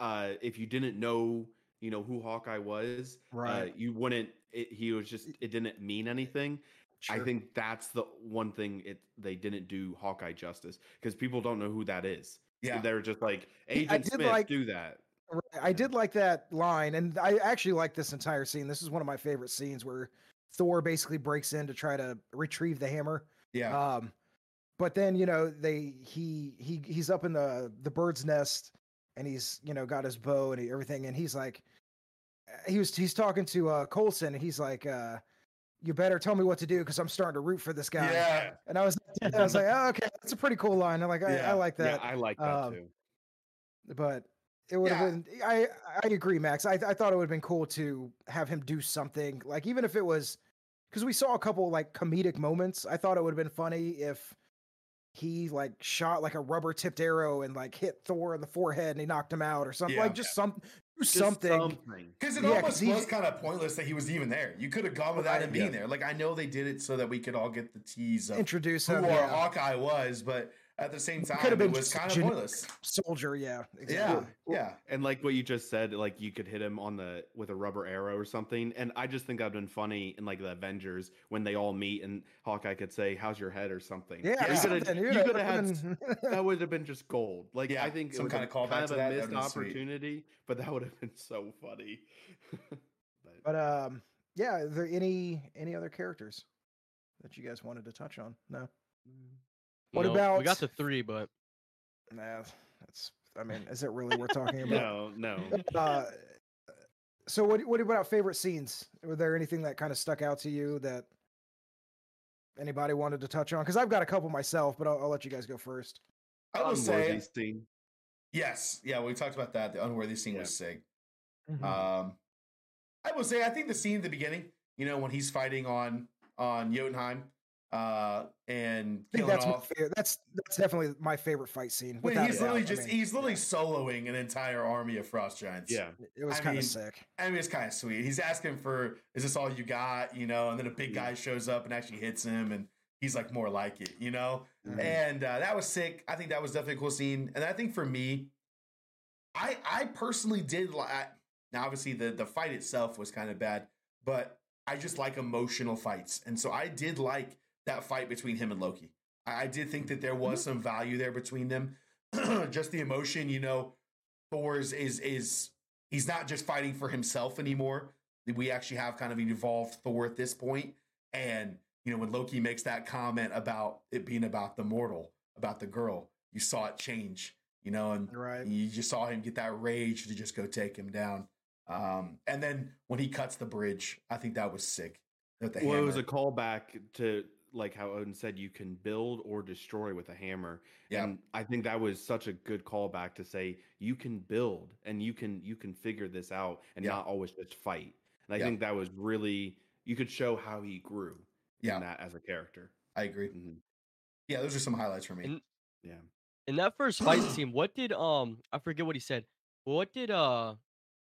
Uh, if you didn't know, you know who Hawkeye was, uh, Right. you wouldn't. It, he was just. It didn't mean anything. I think that's the one thing it they didn't do Hawkeye justice because people don't know who that is. Yeah. They're just like I Agent did Smith, like- do that. I did like that line, and I actually like this entire scene. This is one of my favorite scenes where Thor basically breaks in to try to retrieve the hammer. Yeah. Um, but then you know they he he he's up in the the bird's nest, and he's you know got his bow and everything, and he's like, uh, he was he's talking to uh Coulson, and he's like, uh, you better tell me what to do because I'm starting to root for this guy. yeah. And I was I was like, oh, okay, that's a pretty cool line. I'm like, I, Yeah, I like that. yeah, I like that um, too. but it would have Yeah. been I I agree, Max. I I thought it would have been cool to have him do something like even if it was because we saw a couple like comedic moments. I thought it would have been funny if he like shot like a rubber tipped arrow and like hit Thor in the forehead and he knocked him out or something Yeah. like just some do Just something. something. Because it Yeah, almost was kind of pointless that he was even there. You could have gone without him being Yeah. there. Like I know they did it so that we could all get the tease of Introduce who him, our yeah. Hawkeye was, but at the same time, could have it been was just kind of pointless. soldier. Yeah, Yeah, exactly. yeah, And like what you just said, like you could hit him on the with a rubber arrow or something. And I just think that'd been funny in like the Avengers when they all meet and Hawkeye could say, "How's your head?" or something. Yeah, you could have something, you know, could have had that would have been just gold. Like Yeah, I think it some was kinda callback kind of to a that, that missed would've sweet. opportunity, but that would have been so funny. but, but um, yeah. Are there any any other characters that you guys wanted to touch on? No. What about we got the three, but Nah, that's. I mean, is it really worth talking about? no, no. Uh, So what what about favorite scenes? Were there anything that kind of stuck out to you that anybody wanted to touch on? Because I've got a couple myself, but I'll, I'll let you guys go first. I will Unworthy say scene. yes. Yeah, we talked about that. The unworthy scene was sick. Mhm. Um, I will say I think the scene at the beginning, you know, when he's fighting on on Jotunheim, uh, and I think killing that's my off. favorite. That's that's definitely my favorite fight scene. When he's literally doubt. I just mean, he's literally soloing an entire army of frost giants. Yeah. it was I kind mean, of sick. I mean, it's kind of sweet. He's asking for, "Is this all you got?" You know, and then a big Mhm. guy shows up and actually hits him, and he's like, "More like it," you know. Mhm. And uh, that was sick. I think that was definitely a cool scene. And I think for me, I I personally did like. Now, obviously, the the fight itself was kind of bad, but I just like emotional fights, and so I did like that fight between him and Loki. I, I did think that there was some value there between them. just the emotion, you know. Thor is is he's not just fighting for himself anymore. We actually have kind of an evolved Thor at this point. point, and you know when Loki makes that comment about it being about the mortal, about the girl, you saw it change. You know, and Right. you just saw him get that rage to just go take him down. Um, and then when he cuts the bridge, I think that was sick. With the Well, it was a hammer. callback to like how Odin said you can build or destroy with a hammer. Yeah. And I think that was such a good callback to say you can build and you can you can figure this out and Yeah. not always just fight. And I Yeah. think that was really you could show how he grew Yeah. in that as a character. I agree. Mhm. Yeah, those are some highlights for me. And- Yeah. In that first fight scene, what did um I forget what he said. What did uh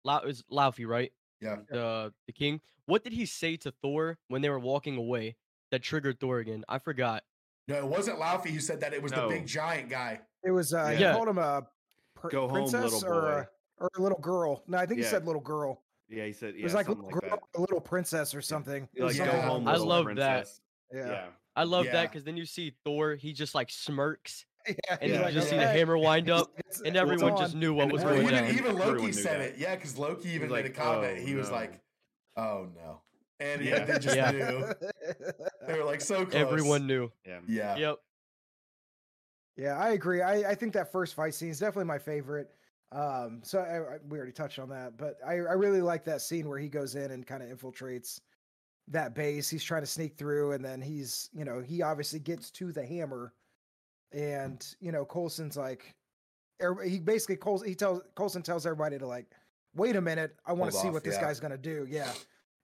Lau is Laufey, right? Yeah. The the king. What did he say to Thor when they were walking away that triggered Thor again? I forgot. No, it wasn't Laufey who said that. It was No. the big giant guy. It was uh he called him a pr- Go home, princess little or boy. a, or a little girl. No, I think he said little girl. Yeah, he said yeah, it was like, little like girl, a little princess or something. It Like was Yeah. go something home, I little love that. princess. Yeah. Yeah. I love Yeah. that because then you see Thor, he just like smirks Yeah, and he's you like, just see the hammer wind up "It's- and everyone just knew what was Well, Well, going even down. even Loki said that. it. Yeah, because Loki even was made a comment. "Oh, he was no." like, "Oh no," and Yeah. yeah, they just Yeah. knew. They were like so close. Everyone knew. Yeah. Yeah. Yep. Yeah, I agree. I, I think that first fight scene is definitely my favorite. Um, so I, I, we already touched on that, but I, I really like that scene where he goes in and kind of infiltrates that base. He's trying to sneak through, and then he's, you know, he obviously gets to the hammer, and you know, Coulson's like, every- he basically Coulson, he tells Coulson tells everybody to like, wait a minute, I want to see off, what this yeah. guy's gonna do. Yeah,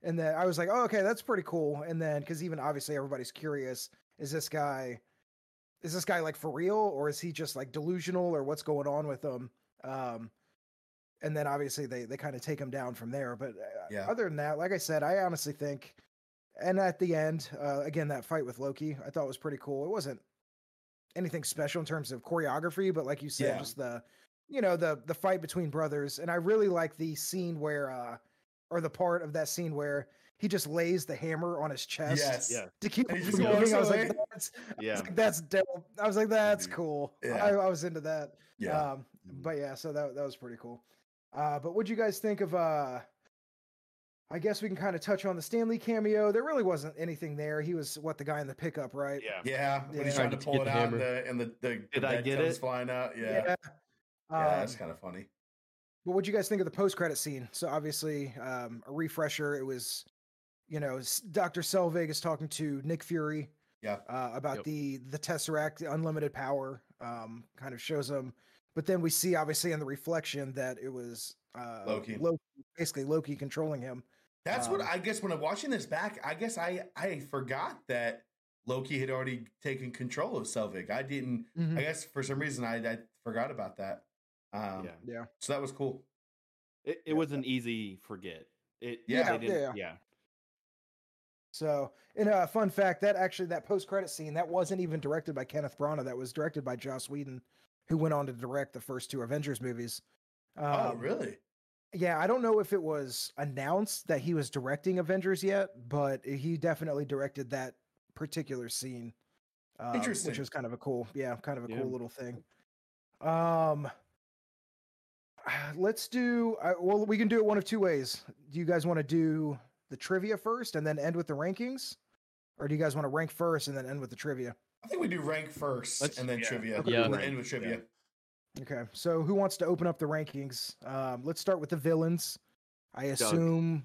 and then I was like, oh, okay, that's pretty cool. And then because even obviously everybody's curious, is this guy? is this guy like for real or is he just like delusional or what's going on with him um and then obviously they they kind of take him down from there but uh, Yeah. other than that like i said i honestly think and at the end uh again that fight with loki i thought was pretty cool it wasn't anything special in terms of choreography but like you said Yeah. just the you know the the fight between brothers and i really like the scene where uh or the part of that scene where he just lays the hammer on his chest Yes. Yeah. to keep And he him from moving. I was like, that's, Yeah. like, that's dope. I was like, that's Mhm. cool. Yeah. I, I was into that. Yeah. Um, Mhm. but yeah, so that that was pretty cool. Uh, but what'd you guys think of? Uh, I guess we can kind of touch on the Stan Lee cameo. There really wasn't anything there. He was what the guy in the pickup, right? Yeah. yeah. When he's Yeah. trying to Trying to pull it the out, and the and the the, the Did I get comes it? flying out. Yeah. Yeah, Yeah. that's Um, kind of funny. But what'd you guys think of the post credit scene? So obviously, um, a refresher. It was, you know, Dr. Selvig is talking to Nick Fury. Yeah. Uh, about Yep. the the Tesseract, the unlimited power. Um, kind of shows him, but then we see obviously in the reflection that it was uh, Loki. basically Loki controlling him. That's what um, I guess when I'm watching this back, I guess I I forgot that Loki had already taken control of Selvig. I didn't. Mhm. I guess for some reason I, I forgot about that. Um, Yeah. Yeah. So that was cool. It, it was an easy forget. It Yeah. they Yeah, yeah. So, and a fun fact that actually that post credit scene that wasn't even directed by Kenneth Branagh. That was directed by Joss Whedon, who went on to direct the first two Avengers movies. oh, Um, really? Yeah, I don't know if it was announced that he was directing Avengers yet, but he definitely directed that particular scene. um, Interesting. Which was kind of a cool, yeah, kind of a Yeah. cool little thing. Um, let's do. Uh, well, we can do it one of two ways. Do you guys want to do the trivia first and then end with the rankings, or do you guys want to rank first and then end with the trivia? I think we do rank 1st Let's- and then yeah. trivia. Okay. Yeah. And Rank, end with trivia. Okay, so who wants to open up the rankings? Um, let's start with the villains. I assume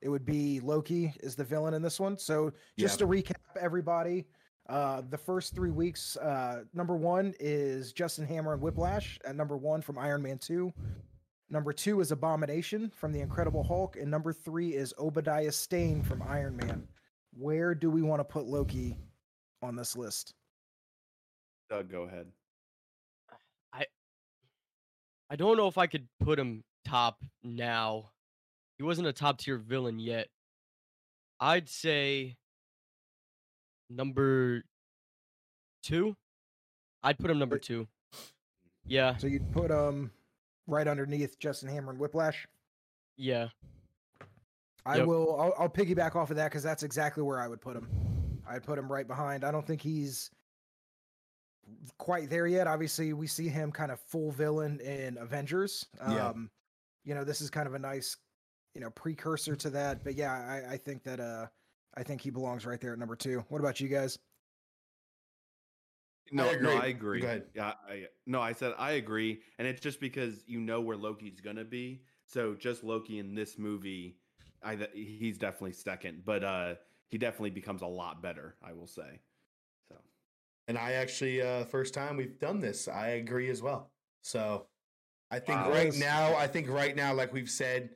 it would be Loki is the villain in this one. So just to recap, everybody, uh, the first three weeks, uh, number one is Justin Hammer and Whiplash at number one from Iron Man two. Number two is Abomination from the Incredible Hulk, and number three is Obadiah Stane from Iron Man. Where do we want to put Loki on this list? Doug, go ahead. I I don't know if I could put him top now. He wasn't a top tier villain yet. I'd say number two. I'd put him number Wait. two. Yeah, So you'd put um right underneath Justin Hammer and Whiplash. yeah. I Yep. will. I'll, I'll piggyback off of that because that's exactly where I would put him. I'd put him right behind. I don't think he's quite there yet. Obviously, we see him kind of full villain in Avengers. Yeah. Um, you know, this is kind of a nice, you know, precursor to that. But yeah, I, I think that uh, I think he belongs right there at number two. What about you guys? No, no, agree. I agree. Go ahead. Yeah, I, no, I said I agree, and it's just because you know where Loki's gonna be. So just Loki in this movie, I he's definitely second, but uh he definitely becomes a lot better. I will say. So And I actually, uh, first time we've done this, I agree as well. So I think Wow. right now, I think right now, like we've said,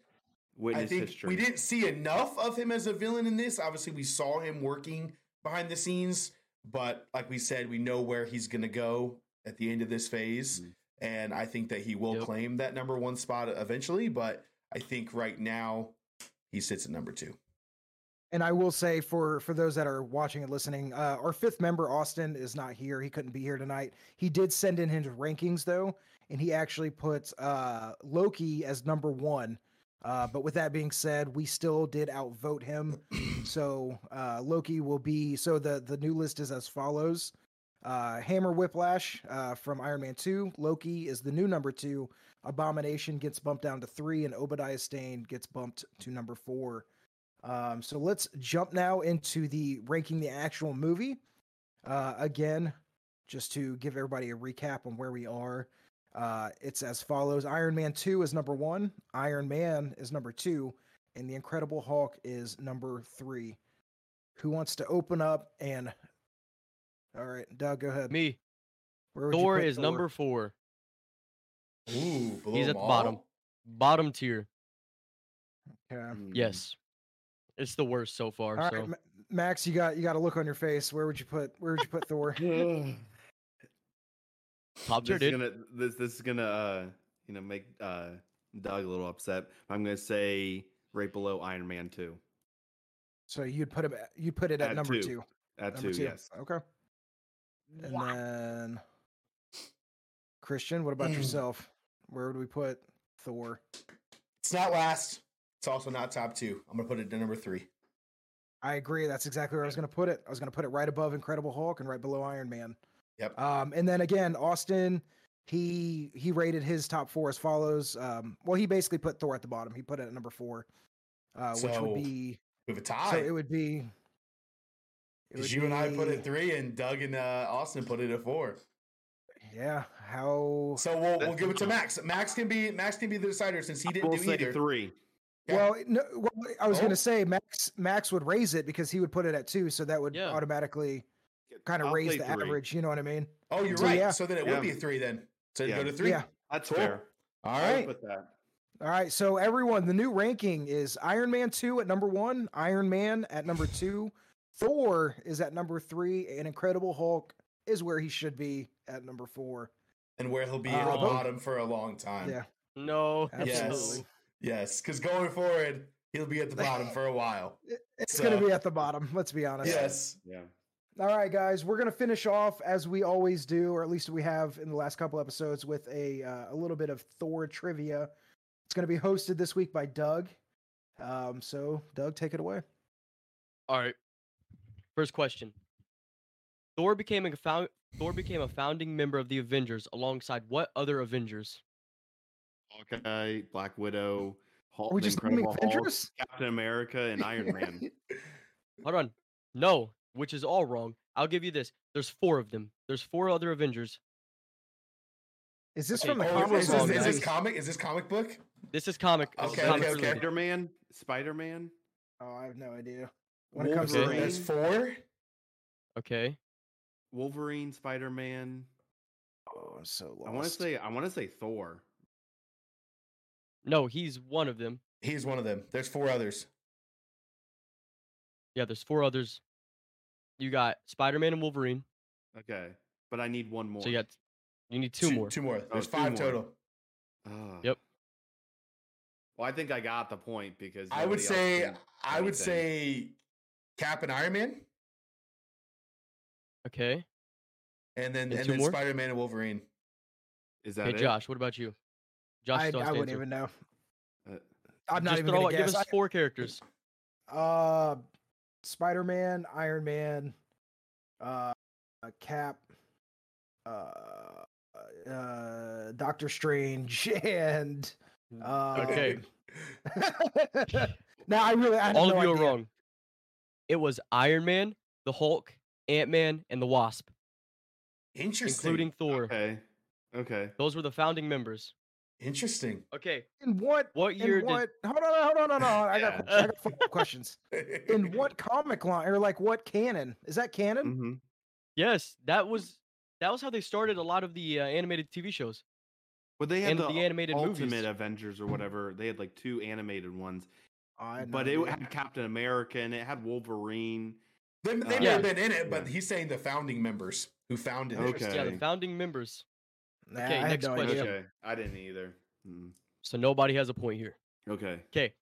witness I think history. we didn't see enough of him as a villain in this. Obviously, we saw him working behind the scenes, but like we said, we know where he's going to go at the end of this phase. Mhm. And I think that he will Yep. claim that number one spot eventually. But I think right now, he sits at number two. And I will say for for those that are watching and listening, uh, our fifth member Austin is not here. He couldn't be here tonight. He did send in his rankings though, and he actually put uh, Loki as number one. Uh, but with that being said, we still did outvote him. so uh, Loki will be so the the new list is as follows: uh, Hammer Whiplash uh, from Iron Man two. Loki is the new number two. Abomination gets bumped down to three, and Obadiah Stane gets bumped to number four. Um, so let's jump now into the ranking the actual movie. Uh, again, just to give everybody a recap on where we are, uh, it's as follows: Iron Man two is number one, Iron Man is number two, and the Incredible Hulk is number three. Who wants to open up and? All right, Doug, go ahead. Me. Where would Thor put is number four. Ooh, He's at the bottom. all? Bottom tier. Okay. Mm. Yes. It's the worst so far. All right, so Ma- Max, you got you got a look on your face. Where would you put Where would you put Thor? top tier, this is dude. gonna this this is gonna uh you know make uh Doug a little upset. I'm gonna say right below Iron Man two So you'd put him. You'd put it at, At number two. two. at Number two. two. Yes. Okay. And then Christian, what about yourself? Where would we put Thor? It's not last. It's also not top two. I'm going to put it to number three. I agree. That's exactly where I was going to put it. I was going to put it right above Incredible Hulk and right below Iron Man. Yep. Um, and then again, Austin, he he rated his top four as follows. Um, well, he basically put Thor at the bottom. He put it at number four, uh, which would be We have a so tie. it would be. Because would you and I put it three, and Doug and uh, Austin put it at four. Yeah. How? So we'll we'll give it to. Max. Max can be Max can be the decider since he didn't We'll do say either. three. Yeah. Well, no, well, I was Oh. going to say Max Max would raise it because he would put it at two, so that would Yeah. automatically kind of I'll raise the three. average. You know what I mean? Oh, you're So, right. yeah. So then it Yeah. would be a three then. So Yeah. go to three. Yeah. That's Cool. fair. All I would right. Put that. All right. So everyone, the new ranking is Iron Man two at number one, Iron Man at number two, Thor is at number three, and Incredible Hulk is where he should be at number four. And where he'll be Uh, at the bottom for a long time. Yeah. No. Absolutely. Yes. Yes. Because going forward, he'll be at the bottom for a while. It's So- going to be at the bottom. Let's be honest. Yes. Yeah. All right, guys, we're gonna finish off as we always do, or at least we have in the last couple episodes, with a uh, a little bit of Thor trivia. It's gonna be hosted this week by Doug. Um, so Doug, take it away. All right. First question. Thor became a found Thor became a founding member of the Avengers alongside what other Avengers? Hawkeye, Black Widow, Hulk, Are we just Incredible Hulk, Avengers? Captain America, and Iron Man. Hold on. No, which is all wrong. I'll give you this. There's four of them. There's four other Avengers. Is this Okay, from the oh, Oh, is, this, is this comic? Is this comic book? This is comic. this Okay, comic okay, okay. Spider Man. Spider Man. Oh, I have no idea. When it comes to Wolverine. That's four. Okay. Wolverine. Spider Man. oh, I'm so lost. I want to say. I want to say Thor. No, he's one of them. He's one of them. There's four others. Yeah, there's four others. You got Spider-Man and Wolverine. Okay, but I need one more. So you got you need two, more. Two more. There's two five more. total. Yep. Well, I think I got the point because I would say. I would say Cap and Iron Man, Okay. and then And and, then? Spider Man and Wolverine. Is that Hey it? Josh, what about you? Josh I, I wouldn't answer. even know. Uh, I'm not Just even throw gonna out, give guess. us four characters. I- uh, Spider-Man, Iron Man, uh, Cap, uh, uh, Doctor Strange, and uh, Okay. now I really I have All no of you are wrong. It was Iron Man, the Hulk, Ant Man, and the Wasp, Interesting. including Thor. Okay. Okay. Those were the founding members. Interesting. Okay. In what? What year in did? Hold on, hold on, hold on. I got, I got follow-up questions. In what comic line or like what canon? Is that canon? hmm Yes, that was that was how they started a lot of the uh, animated TV shows. But they had And the, the animated Ultimate movies. Avengers or whatever. They had like two animated ones, I had but it idea. had Captain America and it had Wolverine. They, they Uh, may Yeah. have been in it, but Yeah. he's saying the founding members who founded it. Okay. Yeah, the founding members. Nah, Okay, I next no question. idea. Okay, I didn't either. Mm. So nobody has a point here. Okay. Okay.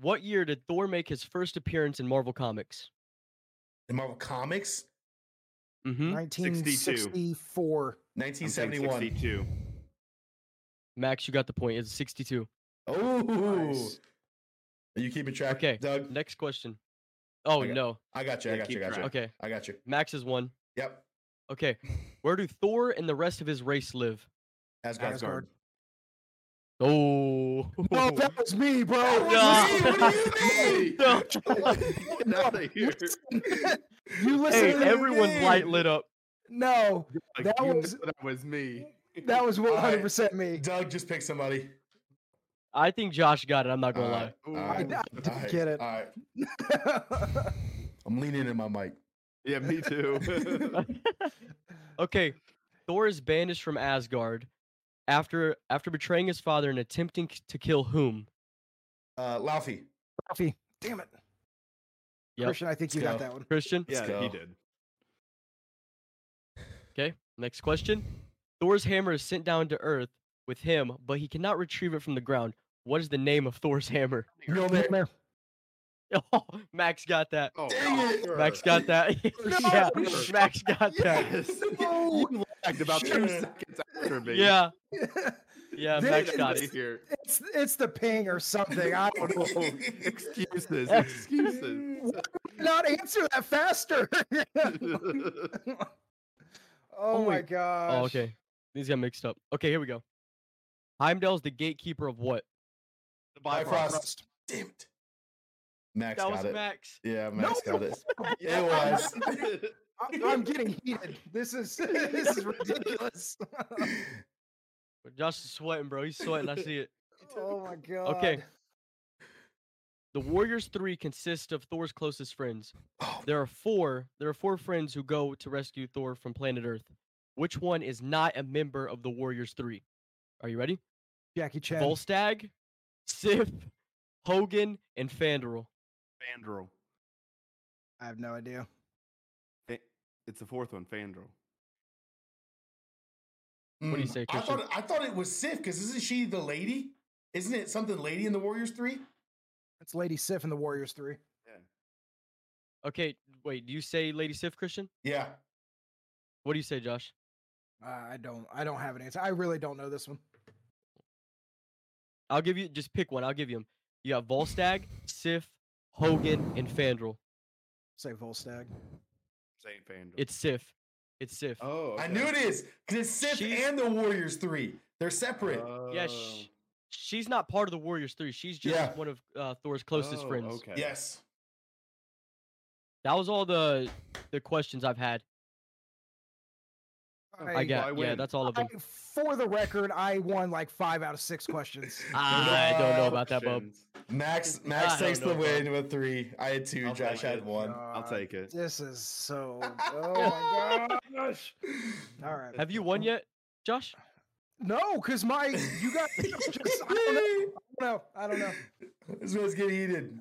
What year did Thor make his first appearance in Marvel Comics? In Marvel Comics, Mm-hmm. 1964. I'm 1971. 62. Max, you got the point. It's 62. Oh, Nice. are you keeping track? Okay. Doug. Next question. Oh got- no. I got you. I got you. I got you. Okay. I got you. Max is one. Yep. Okay. Where do Thor and the rest of his race live? Asgard. Asgard. Oh. Oh, that was me, bro. That was me. What do you mean? Get out of here. you listen hey, to me. everyone's light lit up. No, Like, That was- that was me. that was 100% me. Doug, just pick somebody. I think Josh got it. I'm not gonna Alright, Ooh. alright, I didn't alright, get it. All right. I'm leaning in my mic. Yeah, me too. okay. Thor is banished from Asgard after after betraying his father and attempting k- to kill whom? Uh, Laufey. Coffee. Damn it. Yep. Christian, I think you Let's got go. that one. Christian. yeah, go. he did. Okay. Next question. Thor's hammer is sent down to Earth with him, but he cannot retrieve it from the ground. What is the name of Thor's hammer? Mjolnir. There. Oh, Max got that. Oh, Dang it. Max got that. yeah, Sure. Max got that. Yes. No. You lagged about two Sure. seconds after me. Yeah, yeah, They- Max got it. here. It's it's the ping or something. I don't know. Oh, excuses. Excuses. Not answer that faster. oh, oh my wait. gosh. Oh, okay. These got mixed up. Okay, here we go. Heimdall's the gatekeeper of what? The Bifrost. Damn it. Max That got was it. Max. Yeah, No, Max got it. Yeah, It was. I- I'm getting heated. This is this is ridiculous. But Josh is sweating, bro. He's sweating. I see it. oh my god. Okay. The Warriors 3 consist of Thor's closest friends. Oh, There are four. There are four friends who go to rescue Thor from planet Earth. Which one is not a member of the Warriors 3? Are you ready? Jackie Chan. Volstagg, Sif, Hogun, and Fandral. Fandral. I have no idea. It's the fourth one, Fandral. What do you mm, say, I thought I thought it was Sif because isn't she the lady? Isn't it something lady in the Warriors three? It's Lady Sif in the Warriors 3. Yeah. Okay, wait. Do you say Lady Sif, Christian? Yeah. What do you say, Josh? Uh, I don't I don't have an answer. I really don't know this one. I'll give you just pick one. I'll give you them. You got Volstagg, Sif, Hogun, and Fandral. Say Volstagg. Saint Fandral. It's Sif. It's Sif. oh, I knew it is because it's Sif She's- and the Warriors three. They're separate. Yeah, Oh. sh- she's not part of the Warriors 3. She's just Yeah. one of uh, Thor's closest Oh, friends. Okay. yes. That was all the the questions I've had. I got I yeah, win. that's all of I- them. for the record, I won like five out of six questions. I don't know about that, Bub. Questions. Max Max don't takes the know, bro. win with three. I had 2 I'll Josh take had it. one. I'll take it. This is so. Oh my gosh! All right. Have you won yet, Josh? No, because my you got. Just, I don't know. I don't know. This man's getting heated.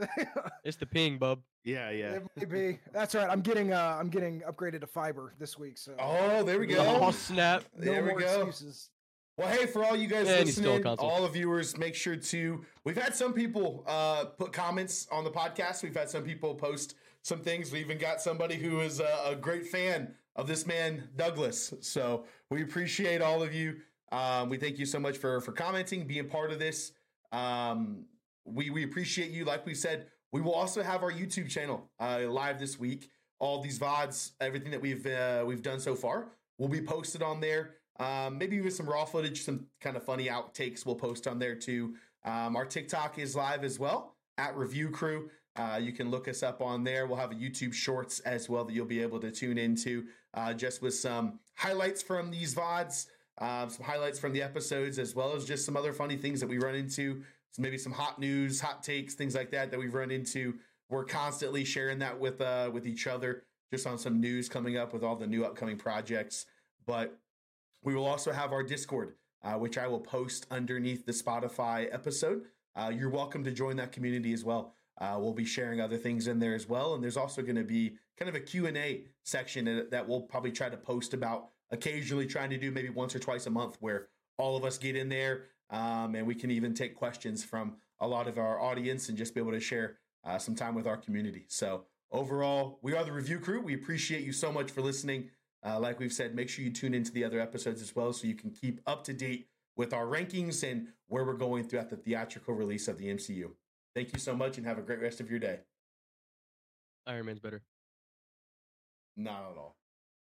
I don't know. It's the ping, Bub. Yeah, yeah. It might be. That's right. I'm getting. Uh, I'm getting upgraded to fiber this week. So. Oh, there we go. Oh snap! no there we go. excuses. Well, hey, for all you guys And he's still a listening, all the viewers, make sure to. We've had some people uh, put comments on the podcast. We've had some people post some things. We even got somebody who is a, a great fan of this man, Douglas. So we appreciate all of you. Um, we thank you so much for for commenting, being part of this. Um, we we appreciate you. Like we said, we will also have our YouTube channel uh, live this week. All these vods, everything that we've uh, we've done so far, will be posted on there. Um, maybe even some raw footage, some kind of funny outtakes we'll post on there too. Um, our TikTok is live as well at Review Crew. Uh, you can look us up on there. We'll have a YouTube Shorts as well that you'll be able to tune into, uh, just with some highlights from these VODs, uh, some highlights from the episodes, as well as just some other funny things that we run into. So maybe some hot news, hot takes, things like that that we've run into. We're constantly sharing that with uh, with each other, just on some news coming up with all the new upcoming projects. But we will also have our Discord, uh, which I will post underneath the Spotify episode. Uh, you're welcome to join that community as well. Uh, we'll be sharing other things in there as well, and there's also going to be kind of a Q&A section that we'll probably try to post about occasionally, trying to do maybe once or twice a month, where all of us get in there um, and we can even take questions from a lot of our audience and just be able to share uh, some time with our community. So overall, we are the review crew. We appreciate you so much for listening. Uh, like we've said, make sure you tune into the other episodes as well so you can keep up to date with our rankings and where we're going throughout the theatrical release of the MCU. Thank you so much and have a great rest of your day. Iron Man's better. Not at all.